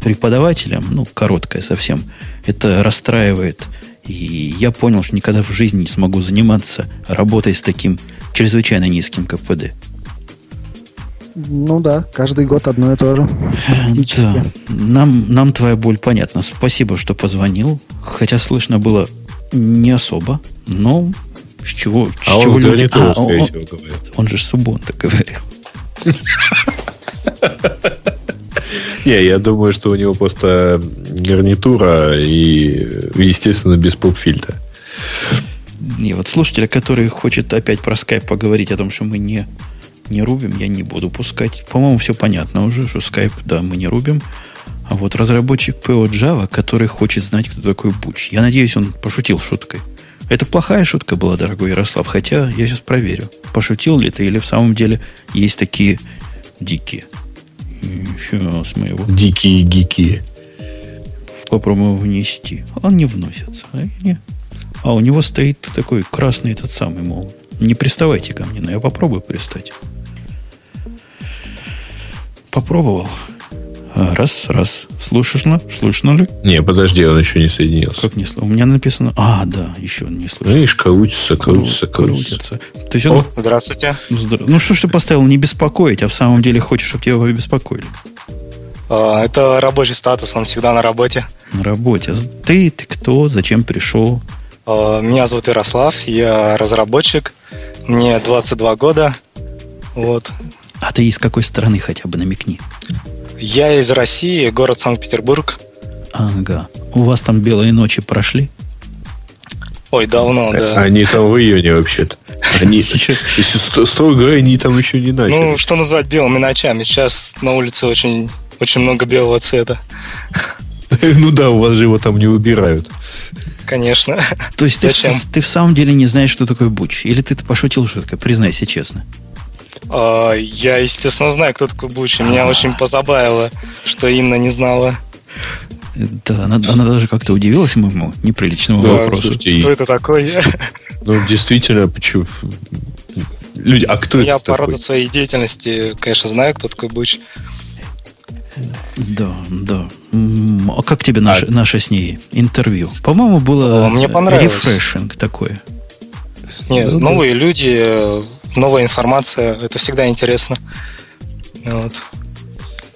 преподавателем, ну, короткое совсем, это расстраивает. И я понял, что никогда в жизни не смогу заниматься работой с таким чрезвычайно низким КПД. Ну да, каждый год одно и то же. Да. Нам, нам твоя боль понятна. Спасибо, что позвонил. Хотя слышно было не особо, но с чего, с А чего он люди... А, он, говорит. он же с Субонта говорил. (laughs) (laughs) Не, я думаю, что у него просто гарнитура и, естественно, без поп-фильтра. И вот слушателя, который хочет опять про скайп поговорить о том, что мы не, не рубим, я не буду пускать. По-моему, все понятно уже, что скайп, да, мы не рубим. А вот разработчик PO Java, который хочет знать, кто такой Буч. Я надеюсь, он пошутил шуткой. Это плохая шутка была, дорогой Ярослав, хотя я сейчас проверю, пошутил ли ты или в самом деле есть такие дикие. Сейчас мы его Дикие гики. попробуем внести. Он не вносится. А, не. а у него стоит такой красный этот самый, мол, не приставайте ко мне, но я попробую пристать. Попробовал. А, Раз, раз. Слышно? Слышно ли? Не, подожди, он еще не соединился. Как не слышно? У меня написано... А, да, еще не слышно. Видишь, крутится, крутится, Кру- крутится. То есть он... О, здравствуйте. Здра- Ну что ж ты поставил не беспокоить, а в самом деле хочешь, чтобы тебя побеспокоили? А, Это рабочий статус, он всегда на работе. На работе. Ты, ты кто? Зачем пришел? А, Меня зовут Ярослав, я разработчик, мне 22 года. Вот. А ты из какой страны хотя бы намекни? Я из России, город Санкт-Петербург. Ага. У вас там белые ночи прошли? Ой, давно, да. Они там в июне вообще-то. Они, (laughs) если строго они там еще не начали. Ну, что назвать белыми ночами? Сейчас на улице очень, очень много белого цвета. (laughs) Ну да, у вас же его там не убирают. Конечно. То есть ты, ты в самом деле не знаешь, что такое буч? Или ты пошутил шуткой? Признайся честно. А, Я, естественно, знаю, кто такой Бучи. Меня очень позабавило, что Инна не знала. Да, она, она даже как-то удивилась моему неприличному Да, вопросу. слушайте, Кто это такой? ну действительно, почему? Люди, а кто Я это по роду такой? своей деятельности, конечно, знаю, кто такой Буч. Да, да. А как тебе наше, а... наше с ней интервью? По-моему, было Мне понравилось. рефрешинг такое. Нет, ну, новые да. люди, новая информация, это всегда интересно. Вот.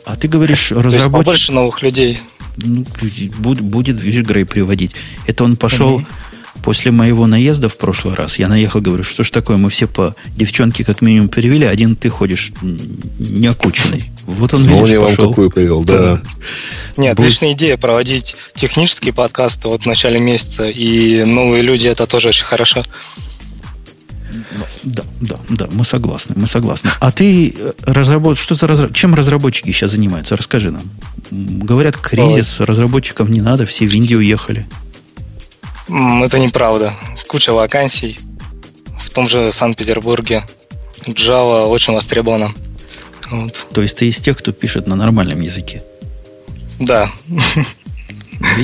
А ты говоришь, разработчик... побольше новых людей. Ну, будет, будет, видишь, Грей приводить. Это он пошел... Mm-hmm После моего наезда в прошлый раз я наехал, говорю, что ж такое, мы все по девчонке как минимум перевели, один ты ходишь неокученный. Вот он, видишь, я пошел. вам какую привел, да. Нет, Будет... отличная идея проводить технические подкасты вот в начале месяца, и новые люди, это тоже очень хорошо. Ну, да, да, да, мы согласны, мы согласны. А ты э, разработ... что за разраб... чем разработчики сейчас занимаются? Расскажи нам. Говорят, кризис, разработчикам не надо, все в Индию уехали. Это неправда. Куча вакансий. В том же Санкт-Петербурге. Java очень востребована. Вот. То есть ты из тех, кто пишет на нормальном языке? Да.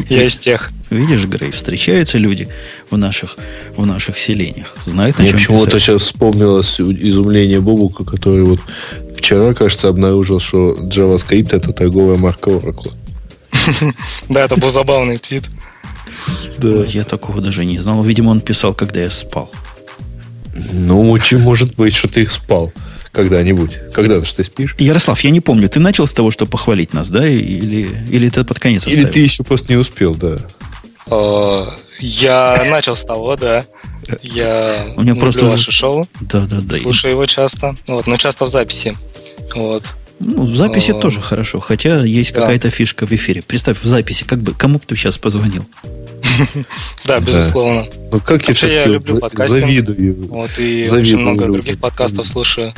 Я из тех. Видишь, Грей, встречаются люди в наших, в наших селениях. Знают, Мне почему-то сейчас вспомнилось изумление Бобука, который вот вчера, кажется, обнаружил, что JavaScript это торговая марка Oracle. (laughs) Да, это был забавный твит. Да. Я такого даже не знал. Видимо, он писал, когда я спал. Ну, очень может быть, что ты их спал когда-нибудь. Когда-то что ты спишь. Ярослав, я не помню, ты начал с того, что похвалить нас, да? Или, или ты под конец оставил? Или ты еще просто не успел, да. А, я начал с того, да. Я У меня просто ваше шоу. Да, да, да. Слушаю его часто. Вот, но часто в записи. Вот. Ну, в записи а... тоже хорошо, хотя есть какая-то фишка в эфире. Представь, в записи, как бы, кому кто сейчас позвонил. (laughs) Да, безусловно. Ну, как Вообще, я люблю подкастинг. Завидую. Вот, и очень много других подкастов слушаю.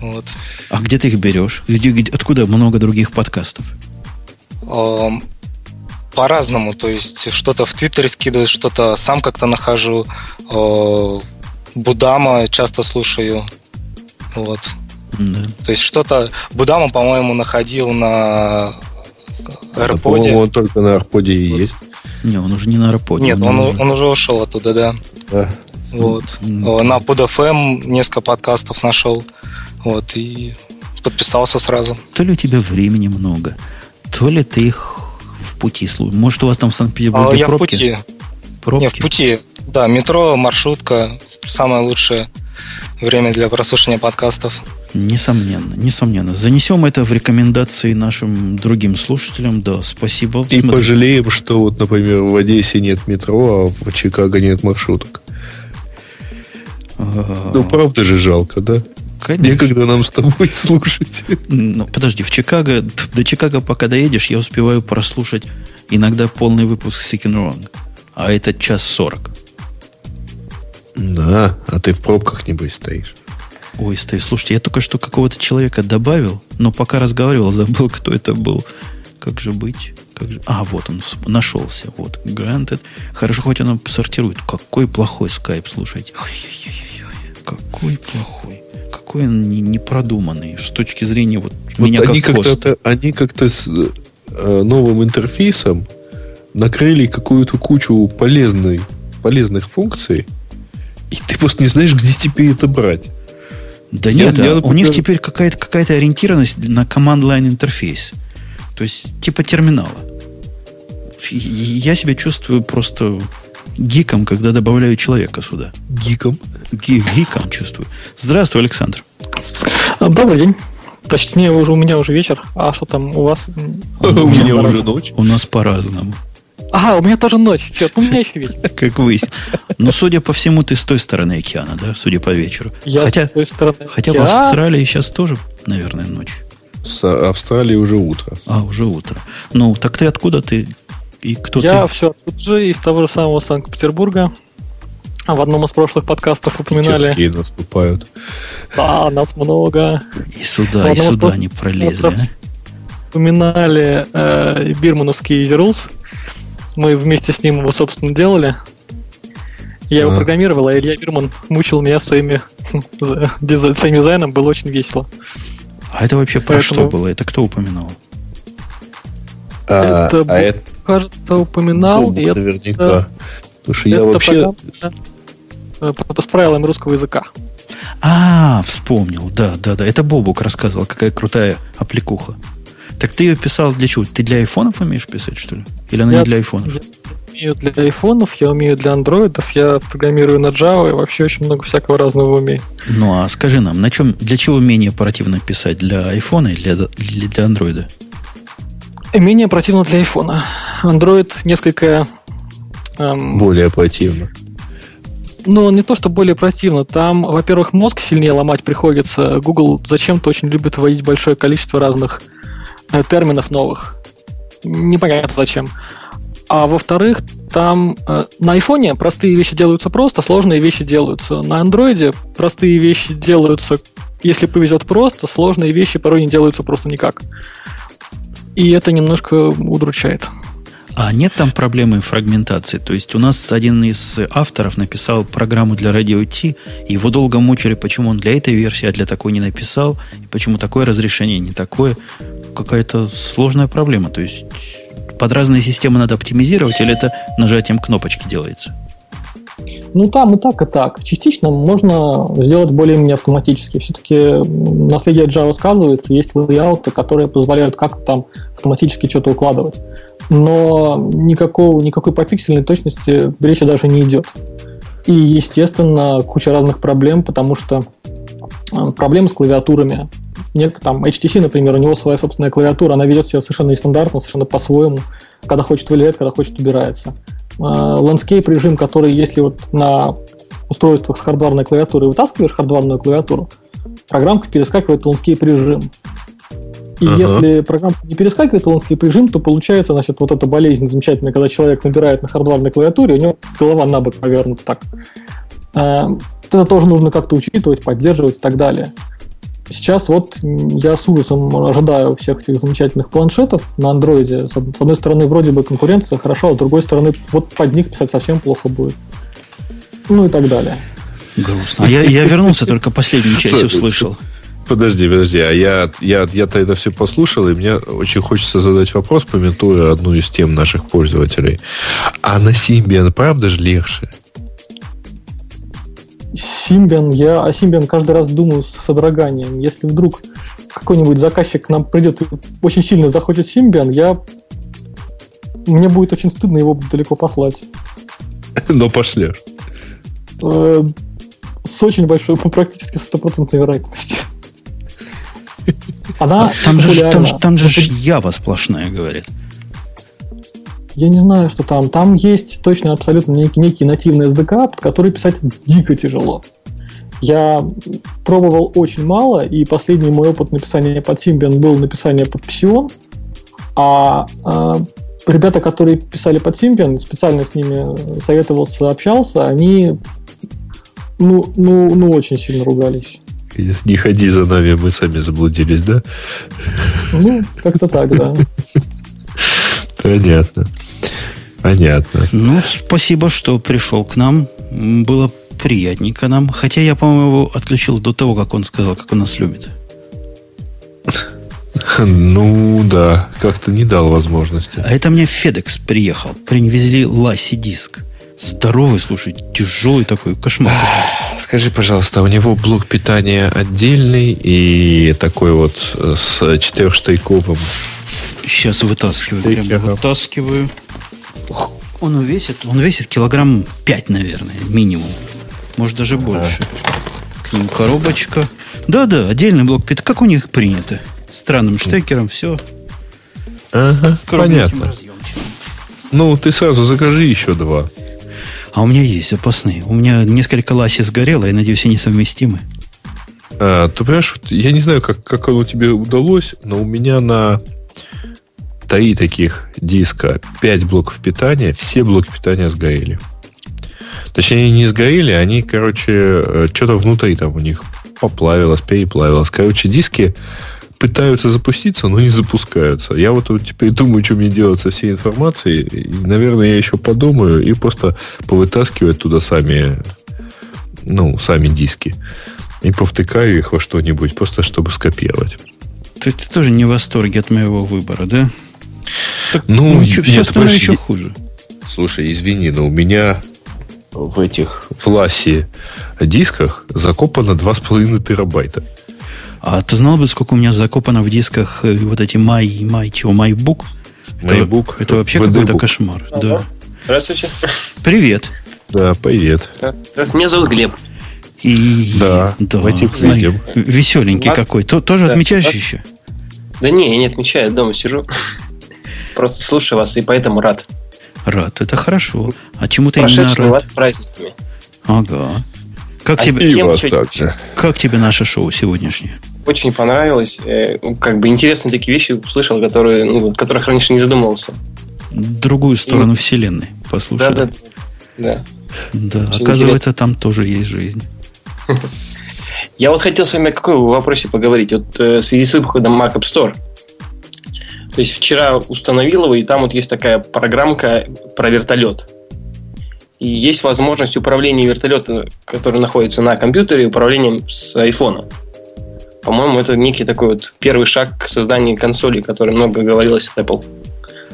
Вот. А где ты их берешь? Где, где, откуда много других подкастов? По-разному. То есть, что-то в Твиттере скидываю, что-то сам как-то нахожу. Будама часто слушаю. Вот. Да. То есть что-то... Будама, по-моему, находил на AirPod. По-моему, он только на AirPod и вот. есть. Не, он уже не на AirPod. Нет, он, он, он уже ушел оттуда, да. да. Вот. Mm-hmm. На PodFM несколько подкастов нашел. Вот, и подписался сразу. То ли у тебя времени много, то ли ты их пути. Может, у вас там в Санкт-Петербурге а, я пробки? в пути. Пробки? Нет, в пути. Да, метро, маршрутка. Самое лучшее время для прослушивания подкастов. Несомненно, несомненно. Занесем это в рекомендации нашим другим слушателям. Да, спасибо. И Смотри. пожалеем, что вот, например, в Одессе нет метро, а в Чикаго нет маршруток. А... Ну, правда же жалко, да? Конечно. Некогда нам с тобой (laughs) слушать. Ну, подожди, в Чикаго, до Чикаго пока доедешь, я успеваю прослушать иногда полный выпуск Sick and Wrong. А это час сорок. Да, а ты в пробках, небось, стоишь. Ой, стой, слушайте, я только что какого-то человека добавил, но пока разговаривал, забыл, кто это был. Как же быть? Как же... А, вот он нашелся. Вот, granted. Хорошо, хоть он сортирует. Какой плохой скайп, слушайте. Ой-ой-ой, какой плохой. Какой он непродуманный с точки зрения вот, вот меня они как как-то, Они как-то с э, новым интерфейсом накрыли какую-то кучу полезной, полезных функций, и ты просто не знаешь, где теперь это брать. Да я, нет, я, например... у них теперь какая-то какая ориентированность на command-line интерфейс. То есть типа терминала. Я себя чувствую просто гиком, когда добавляю человека сюда. Гиком? Ги гиком чувствую. Здравствуй, Александр. А, добрый день. Точнее, уже у меня уже вечер. А что там у вас? (laughs) У меня уже ночь. У нас по-разному. Ага, у меня тоже ночь. Черт, у меня еще вечер. (laughs) Как выяснилось. Но, судя по всему, ты с той стороны океана, да? Судя по вечеру. Я хотя, с той стороны Хотя в Австралии сейчас тоже, наверное, ночь. С Австралии уже утро. А, уже утро. Ну, так ты откуда ты? И кто Я ты? все тут же из того же самого Санкт-Петербурга. В одном из прошлых подкастов упоминали. Питерские наступают. Да, нас много. И сюда, и сюда не пролезли. А? Упоминали э, бирмановский Easy Rules. Мы вместе с ним его, собственно, делали. Я его программировал, а Илья Бирман мучил меня своими, (laughs) своим дизайном. Было очень весело. А это вообще про Поэтому... что было? Это кто упоминал? А, это, а это, кажется, упоминал. Бобук, это, наверняка. Потому что я вообще... С правилами русского языка. А, вспомнил, да, да, да. Это Бобук рассказывал, какая крутая аппликуха. Так ты ее писал для чего? Ты для айфонов умеешь писать, что ли? Или она Я- не для айфонов? Я умею для айфонов, я умею для андроидов, я программирую на Java и вообще очень много всякого разного умею. Ну, а скажи нам, на чем, для чего менее оперативно писать? Для айфона или для, или для андроида? Менее противно для айфона. Android несколько... эм, Более противно. Ну, не то, что более противно. Там, во-первых, мозг сильнее ломать приходится. Google зачем-то очень любит вводить большое количество разных э, терминов новых. Непонятно зачем. А во-вторых, там э, на айфоне простые вещи делаются просто, сложные вещи делаются. На андроиде простые вещи делаются, если повезет просто, сложные вещи порой не делаются просто никак. И это немножко удручает. А нет там проблемы фрагментации? То есть у нас один из авторов написал программу для Radio T, и его долго мучили, почему он для этой версии, а для такой не написал, и почему такое разрешение, не такое. Какая-то сложная проблема. То есть под разные системы надо оптимизировать, или это нажатием кнопочки делается? Ну, там и так, и так. Частично можно сделать более-менее автоматически. Все-таки наследие Java сказывается, есть лейауты, которые позволяют как-то там автоматически что-то укладывать. Но никакого, никакой по пиксельной точности речи даже не идет. И, естественно, куча разных проблем, потому что э, проблемы с клавиатурами. Там HTC, например, у него своя собственная клавиатура, она ведет себя совершенно нестандартно, совершенно по-своему. Когда хочет влияет, когда хочет убирается. Э, Landscape режим, который, если вот на устройствах с хардварной клавиатурой вытаскиваешь хардварную клавиатуру, программка перескакивает в landscape режим. И Ага. если программка не перескакивает в landscape режим, то получается, значит, вот эта болезнь замечательная, когда человек набирает на хардварной клавиатуре, у него голова на бок повернута так. Э, Это тоже нужно как-то учитывать, поддерживать и так далее. Сейчас вот я с ужасом ожидаю всех этих замечательных планшетов на андроиде. С од- с одной стороны, вроде бы конкуренция хорошо, а с другой стороны, вот под них писать совсем плохо будет. Ну и так далее. Грустно. А я, я вернулся, только последнюю часть услышал. Подожди, подожди, а я, я, я-то это все послушал, и мне очень хочется задать вопрос, пометуя одну из тем наших пользователей. А на Symbian правда же легче? Симбиан, я о Symbian каждый раз думаю с содроганием. Если вдруг какой-нибудь заказчик к нам придет и очень сильно захочет Symbian, я... Мне будет очень стыдно его далеко послать. (laughs) Но пошлешь. Э, С очень большой, (laughs) практически стопроцентной вероятностью. Она А Там же, там, же- там же Ява сплошная, говорит. Я не знаю, что там. Там есть точно абсолютно некий, некий нативный SDK, под который писать дико тяжело. Я пробовал очень мало, и последний мой опыт написания под Symbian был написание под Psion. А, а, ребята, которые писали под Symbian, специально с ними советовался, общался, они ну, ну, ну очень сильно ругались. Не ходи за нами, мы сами заблудились, да? Ну, как-то так, да. Понятно. Понятно. Ну, спасибо, что пришел к нам. Было приятненько нам. Хотя я, по-моему, его отключил до того, как он сказал, как он нас любит. (laughs) Ну, да, как-то не дал возможности. А это мне FedEx приехал. Привезли Ласси диск. Здоровый, слушай, тяжелый такой, кошмар. Скажи, пожалуйста, а у него блок питания отдельный и такой вот э, с четырехштейковым? Сейчас вытаскиваю. Штыки, Прям ага. вытаскиваю. Он весит, он весит килограмм 5, наверное, минимум. Может, даже больше. К нему коробочка. Да-да, отдельный блок питания. Как у них принято. Странным штекером, все. Ага, понятно. Ну, ты сразу закажи еще два. А у меня есть запасные. У меня несколько ласи сгорело, я надеюсь, они совместимы. А, ты понимаешь, я не знаю, как, как оно тебе удалось, но у меня на три таких диска 5 блоков питания, все блоки питания сгорели. Точнее, не сгорели, они, короче, что-то внутри там у них поплавилось, переплавилось. Короче, диски пытаются запуститься, но не запускаются. Я вот теперь думаю, что мне делать со всей информацией. И, наверное, я еще подумаю и просто повытаскивать туда сами, ну, сами диски. И повтыкаю их во что-нибудь, просто чтобы скопировать. То есть ты тоже не в восторге от моего выбора, да? Так, Ну, ничего, все нет, остальное еще хуже. Слушай, извини, но у меня в этих в ласе дисках закопано 2,5 терабайта. А ты знал бы, сколько у меня закопано в дисках э, вот эти май, май, чего, майбук? Майбук. Это, это вообще какой-то кошмар. Да. Здравствуйте. Привет. Да, привет. Здравствуйте. Меня зовут Глеб. И, Да, да. давайте Смотри, выйдем. Веселенький Вас- какой. То- тоже Да. отмечаешь Вас- еще? Да не, я не отмечаю, дома сижу. (laughs) Просто слушаю вас, и поэтому рад. Рад. Это хорошо. А чему ты именно рад? вас праздниками. Ага. Как А тебе, И вас также. как тебе наше шоу сегодняшнее? Очень понравилось. Э, Как бы интересные такие вещи услышал, которые, ну, которых раньше не задумывался. Другую сторону вселенной. Послушай. Да, да, да. Да, Очень оказывается, там тоже есть жизнь. (laughs) Я вот хотел с вами о какой вопросе поговорить. Вот э, в связи с выходом Mac App Store. То есть вчера установил его, и там вот есть такая программка про вертолет. И есть возможность управления вертолетом, который находится на компьютере, управлением с айфона. По-моему, это некий такой вот первый шаг к созданию консоли, о которой много говорилось от Apple.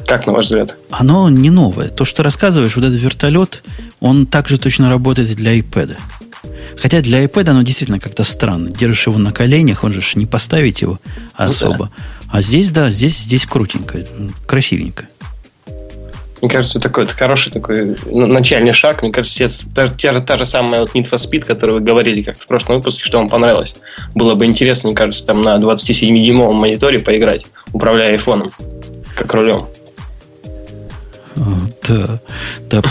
Как на ваш взгляд? Оно не новое. То, что рассказываешь, вот этот вертолет, он также точно работает и для iPad. Хотя для iPad оно действительно как-то странно. Держишь его на коленях, он же не поставить его особо. А здесь, да, здесь, здесь крутенько, красивенько. Мне кажется, такой это хороший такой ну, начальный шаг. Мне кажется, это та, же, та же самая вот Need for Speed, которую вы говорили как в прошлом выпуске, что вам понравилось. Было бы интересно, мне кажется, там на 27-дюймовом мониторе поиграть, управляя айфоном, как рулем. А, Да, да.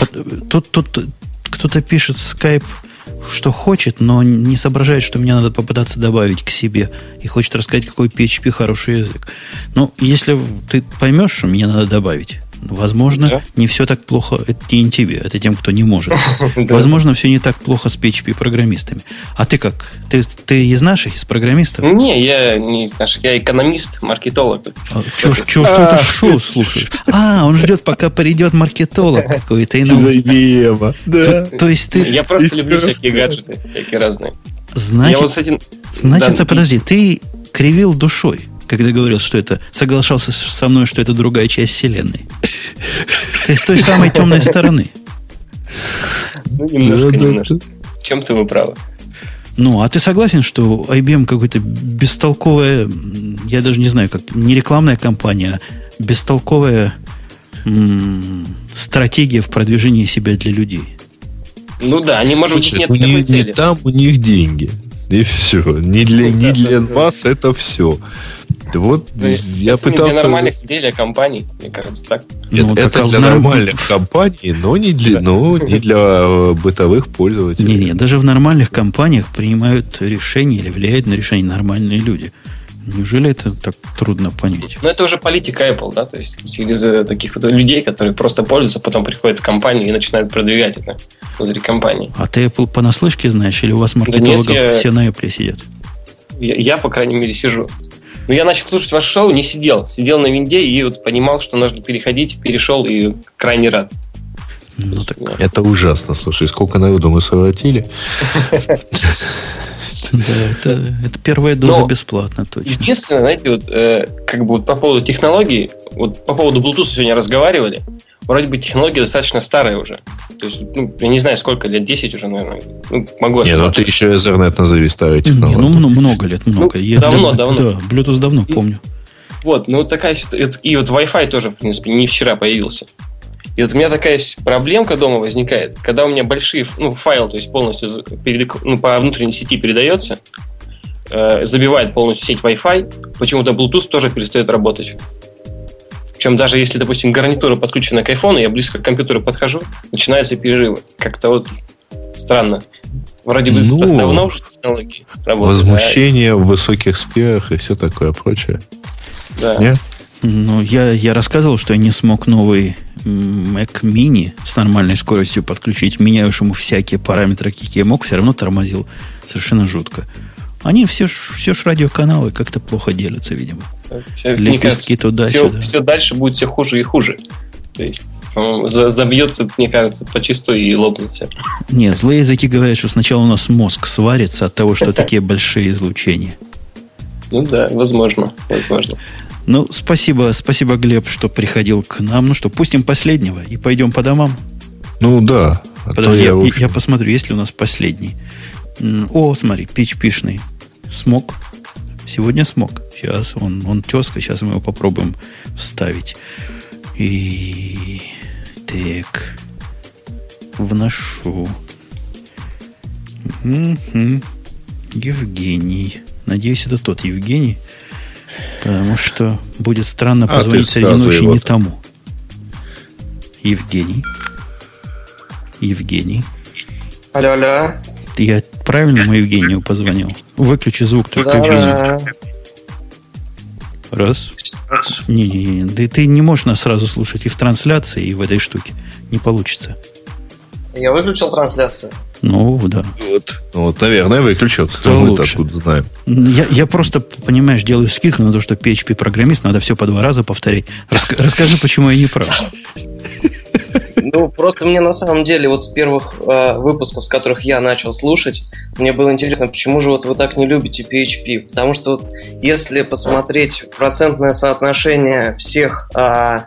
Тут, тут кто-то пишет в Skype, что хочет, но не соображает, что мне надо попытаться добавить к себе. И хочет рассказать, какой PHP хороший язык. Ну, если ты поймешь, что мне надо добавить, возможно, Да. не все так плохо. Это не тебе, это тем, кто не может. (laughs) Возможно, все не так плохо с PHP-программистами. А ты как? Ты, ты из наших, из программистов? Не, я не знаю, я экономист, маркетолог. А, Чего чего ж ты это шоу слушаешь? А, он ждет, пока придет маркетолог какой-то. Из IBM. Да. То, есть ты... Я просто люблю всякие гаджеты, всякие разные. Значит, значит, подожди, ты кривил душой, когда говорил, что это... Соглашался со мной, что это другая часть Вселенной. Ты с той самой темной стороны. Ну, немножко, Да, да, немножко. Чем-то вы правы. Ну, а ты согласен, что IBM какой-то бестолковая, я даже не знаю, как, не рекламная компания, а бестолковая м, стратегия в продвижении себя для людей? Ну да, они, может быть, нет у такой них- цели. не там у них деньги. И все. Не для, Ну, не да, для да, да. вас это все. Вот Да, я это не пытался... Для нормальных людей, для компаний, мне кажется, так. Нет, Ну, это так, а для норм- нормальных (laughs) компаний, но не для, но не для э, бытовых пользователей. Не-не, даже в нормальных компаниях принимают решения или влияют на решения нормальные люди. Неужели это так трудно понять? Но это уже политика Apple, да, то есть через таких вот людей, которые просто пользуются, потом приходят в компанию и начинают продвигать это внутри компании. А ты Apple понаслышке знаешь, или у вас нет, маркетологов я- все на Apple сидят? Я, я, по крайней мере, сижу. Но я начал слушать ваше шоу, не сидел. Сидел на винде и вот понимал, что нужно переходить, перешел и крайне рад. Ну так, Это ужасно, слушай, сколько народу мы совратили. да, это, это первая доза Но- бесплатно, точно. Единственное, знаете, вот э, как бы вот по поводу технологий, вот по поводу Bluetooth сегодня разговаривали, вроде бы технология достаточно старая уже. То есть, ну, я не знаю, сколько лет, 10 уже, наверное. Ну, могу Не, ну ты еще Ethernet назови старой Не, технологии. ну мно- много лет, много. Ну, давно, давно. Да, Bluetooth давно помню. Вот, ну вот такая ситуация. И вот Wi-Fi тоже, в принципе, не вчера появился. И вот у меня такая проблемка дома возникает, когда у меня большие, ну, файл, то есть полностью перед- ну, по внутренней сети передается, э, забивает полностью сеть Wi-Fi, почему-то Bluetooth тоже перестает работать. Причем даже если, допустим, гарнитура подключена к айфону, я близко к компьютеру подхожу, начинаются перерывы. Как-то вот странно. Вроде бы Ну, давно уже технологии работают. Возмущение в высоких сферах и все такое прочее. а, да. Не? Ну, я, я рассказывал, что я не смог новый Mac Mini с нормальной скоростью подключить. Меняю ему всякие параметры, какие я мог, все равно тормозил. Совершенно жутко. Они все ж, все ж радиоканалы как-то плохо делятся, видимо. Все, Лепестки туда-сюда. Все, все дальше будет все хуже и хуже. То есть, забьется, мне кажется, почистую и лопнет все. Нет, злые языки говорят, что сначала у нас мозг сварится от того, что (laughs) такие большие излучения. Ну да, возможно, возможно. Ну, спасибо, спасибо, Глеб, что приходил к нам. Ну что, пустим последнего и пойдем по домам. Ну да. А то Подожди, я, я- общем, я посмотрю, есть ли у нас последний. О, смотри, пич пишный. Смог. Сегодня смог. Сейчас он, он тезка, сейчас мы его попробуем вставить. И так вношу. Угу. Евгений. Надеюсь, это тот Евгений. Потому что будет странно А, позвонить среди ночи не тому. Евгений. Евгений. Алло, алло. Ты Я правильному Евгению позвонил? Выключи звук только Евгений. Да, Раз. Не-не-не, да ты не можешь нас сразу слушать и в трансляции, и в этой штуке. Не получится. я выключил трансляцию. Ну, да. Вот. Ну, вот, наверное, выключил. Стало Мы лучше. откуда знаем. Я, я просто, понимаешь, делаю скидку на то, что PHP-программист, надо все по два раза повторять. Раска- расскажи, почему я не прав. Ну, просто мне на самом деле вот с первых э, выпусков, с которых я начал слушать, мне было интересно, почему же вот вы так не любите PHP? Потому что вот если посмотреть процентное соотношение всех а,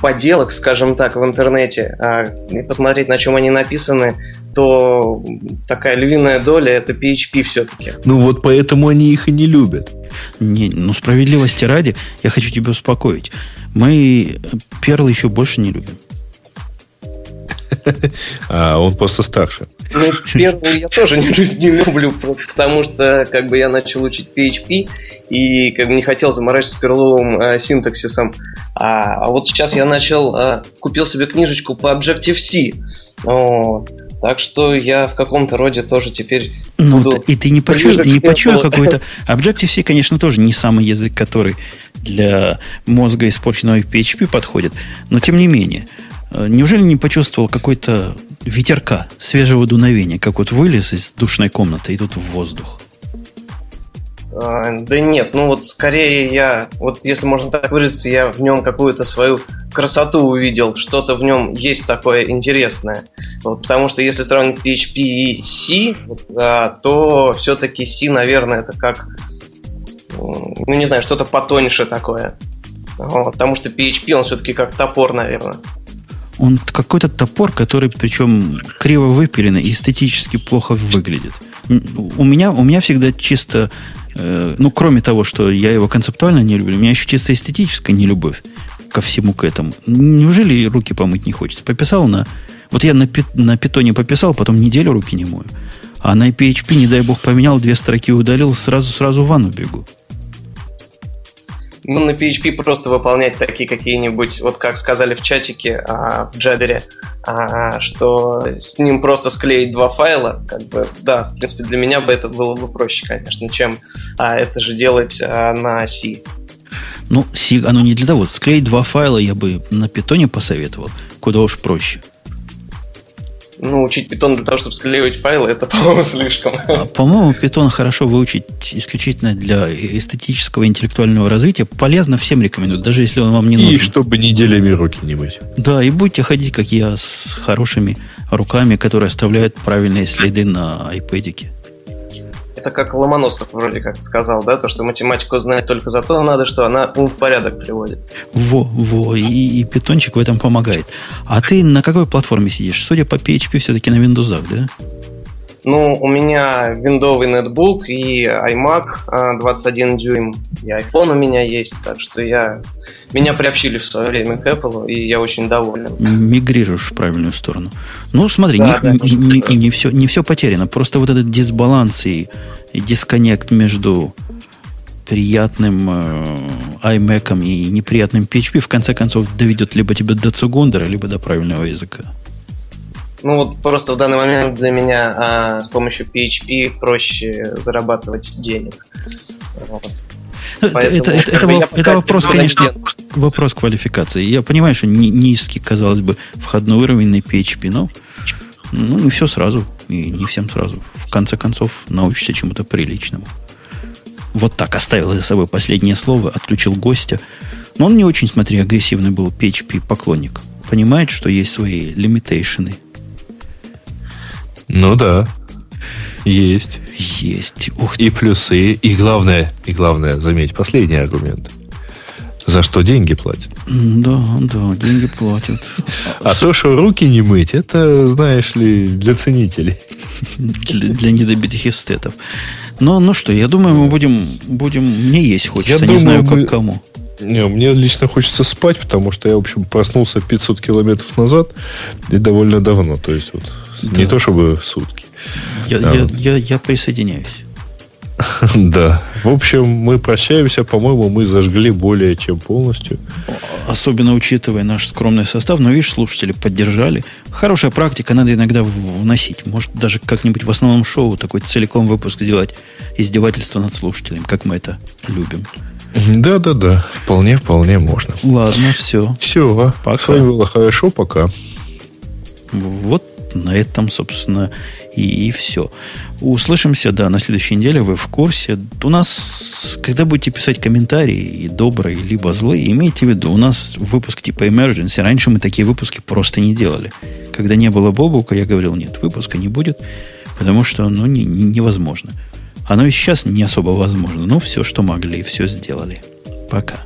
поделок, скажем так, в интернете, а, и посмотреть, на чем они написаны, то такая львиная доля это PHP все-таки. Ну, вот поэтому они их и не любят. Не, ну, справедливости ради, я хочу тебя успокоить. Мы Перл еще больше не любим. (laughs) А он просто старше. Ну, первую я тоже не, не люблю, просто потому что как бы я начал учить PHP и как бы не хотел заморачиваться с перловым э, синтаксисом. А, а вот сейчас я начал, э, купил себе книжечку по Objective-C. Вот. Так что я в каком-то роде тоже теперь Ну, буду... и ты не почуял, не (laughs) почуял какой-то... Objective-C, конечно, тоже не самый язык, который для мозга испорченного PHP подходит. Но, тем не менее, неужели не почувствовал какой-то ветерка, свежего дуновения, как вот вылез из душной комнаты и тут в воздух? А, да нет, ну вот скорее я, вот если можно так выразиться, я в нем какую-то свою красоту увидел, что-то в нем есть такое интересное. Вот, потому что если сравнить PHP и C, вот, а, то все-таки C, наверное, это как, ну не знаю, что-то потоньше такое. Вот, потому что PHP, он все-таки как топор, наверное. Он какой-то топор, который причем криво выпиленный и эстетически плохо выглядит. У меня, у меня всегда чисто, э, ну, кроме того, что я его концептуально не люблю, у меня еще чисто эстетическая нелюбовь ко всему к этому. Неужели руки помыть не хочется? Пописал на... Вот я на, на питоне пописал, потом неделю руки не мою. А на PHP, не дай бог, поменял, две строки удалил, сразу-сразу в ванну бегу. Ну, на PHP просто выполнять такие какие-нибудь, вот как сказали в чатике а, в Джабере, а, что с ним просто склеить два файла, как бы, да, в принципе, для меня бы это было бы проще, конечно, чем а, это же делать а, на C. Ну, си, оно не для того. Склеить два файла я бы на питоне посоветовал. Куда уж проще. Ну, учить питон для того, чтобы склеивать файлы, это, (laughs) по-моему, слишком. А, по-моему, питон хорошо выучить исключительно для эстетического и интеллектуального развития. Полезно всем рекомендую, даже если он вам не И нужен. чтобы неделями руки не мыть. Да, и будете ходить, как я, с хорошими руками, которые оставляют правильные следы на айпэдике. Это как Ломоносов вроде как сказал, да, то, что математику знать только за то надо, что она ум в порядок приводит. Во, во, и, и питончик в этом помогает. А ты на какой платформе сидишь? Судя по PHP, все-таки на Windows, да? Ну, у меня виндовый нетбук и iMac а, 21 дюйм, и iPhone у меня есть, так что я... Меня приобщили в свое время к Apple, и я очень доволен. Мигрируешь в правильную сторону. Ну, смотри, Да, не, да, не- не- не все, не все потеряно. Просто вот этот дисбаланс и, и дисконнект между приятным э, iMac и неприятным PHP в конце концов доведет либо тебя до Цугундера, либо до правильного языка. Ну вот просто в данный момент для меня а, с помощью PHP проще зарабатывать денег. Вот. Ну, Это, Поэтому, это, это, это вопрос, не конечно, вопрос квалификации. Я понимаю, что ни- низкий, казалось бы, входной уровень на PHP, но ну, не все сразу, и не всем сразу. В конце концов, научишься чему-то приличному. Вот так оставил за собой последнее слово, отключил гостя. Но он не очень, смотри, агрессивный был PHP поклонник. Понимает, что есть свои лимитейшены. Ну да. Есть. Есть. Ух ты. И плюсы, и главное, и главное, заметь, последний аргумент. За что деньги платят. Да, да, деньги платят. А то, что руки не мыть, это, знаешь ли, для ценителей. Для, для недобитых эстетов. Но, ну что, я думаю, мы будем, будем... Мне есть хочется, я не думаю, знаю, как мы... кому. Не, мне лично хочется спать, потому что я, в общем, проснулся 500 километров назад и довольно давно. То есть, вот, да. не то чтобы сутки. Я, да. я, я, я присоединяюсь. (laughs) Да. В общем, мы прощаемся. По-моему, мы зажгли более чем полностью. Особенно учитывая наш скромный состав. Но, видишь, слушатели поддержали. Хорошая практика, надо иногда вносить. Может, даже как-нибудь в основном шоу такой целиком выпуск сделать издевательство над слушателем, как мы это любим. Да, да, да. Вполне, вполне можно. Ладно, все. Все. Пока. С вами было хорошо, пока. Вот на этом, собственно, и, и все. Услышимся, да, на следующей неделе. Вы в курсе. У нас, когда будете писать комментарии, и добрые, либо злые, имейте в виду, у нас выпуск типа Emergency. Раньше мы такие выпуски просто не делали. Когда не было Бобука, я говорил, нет, выпуска не будет, потому что, ну, не, не, невозможно. Оно и сейчас не особо возможно. Но все, что могли, все сделали. Пока.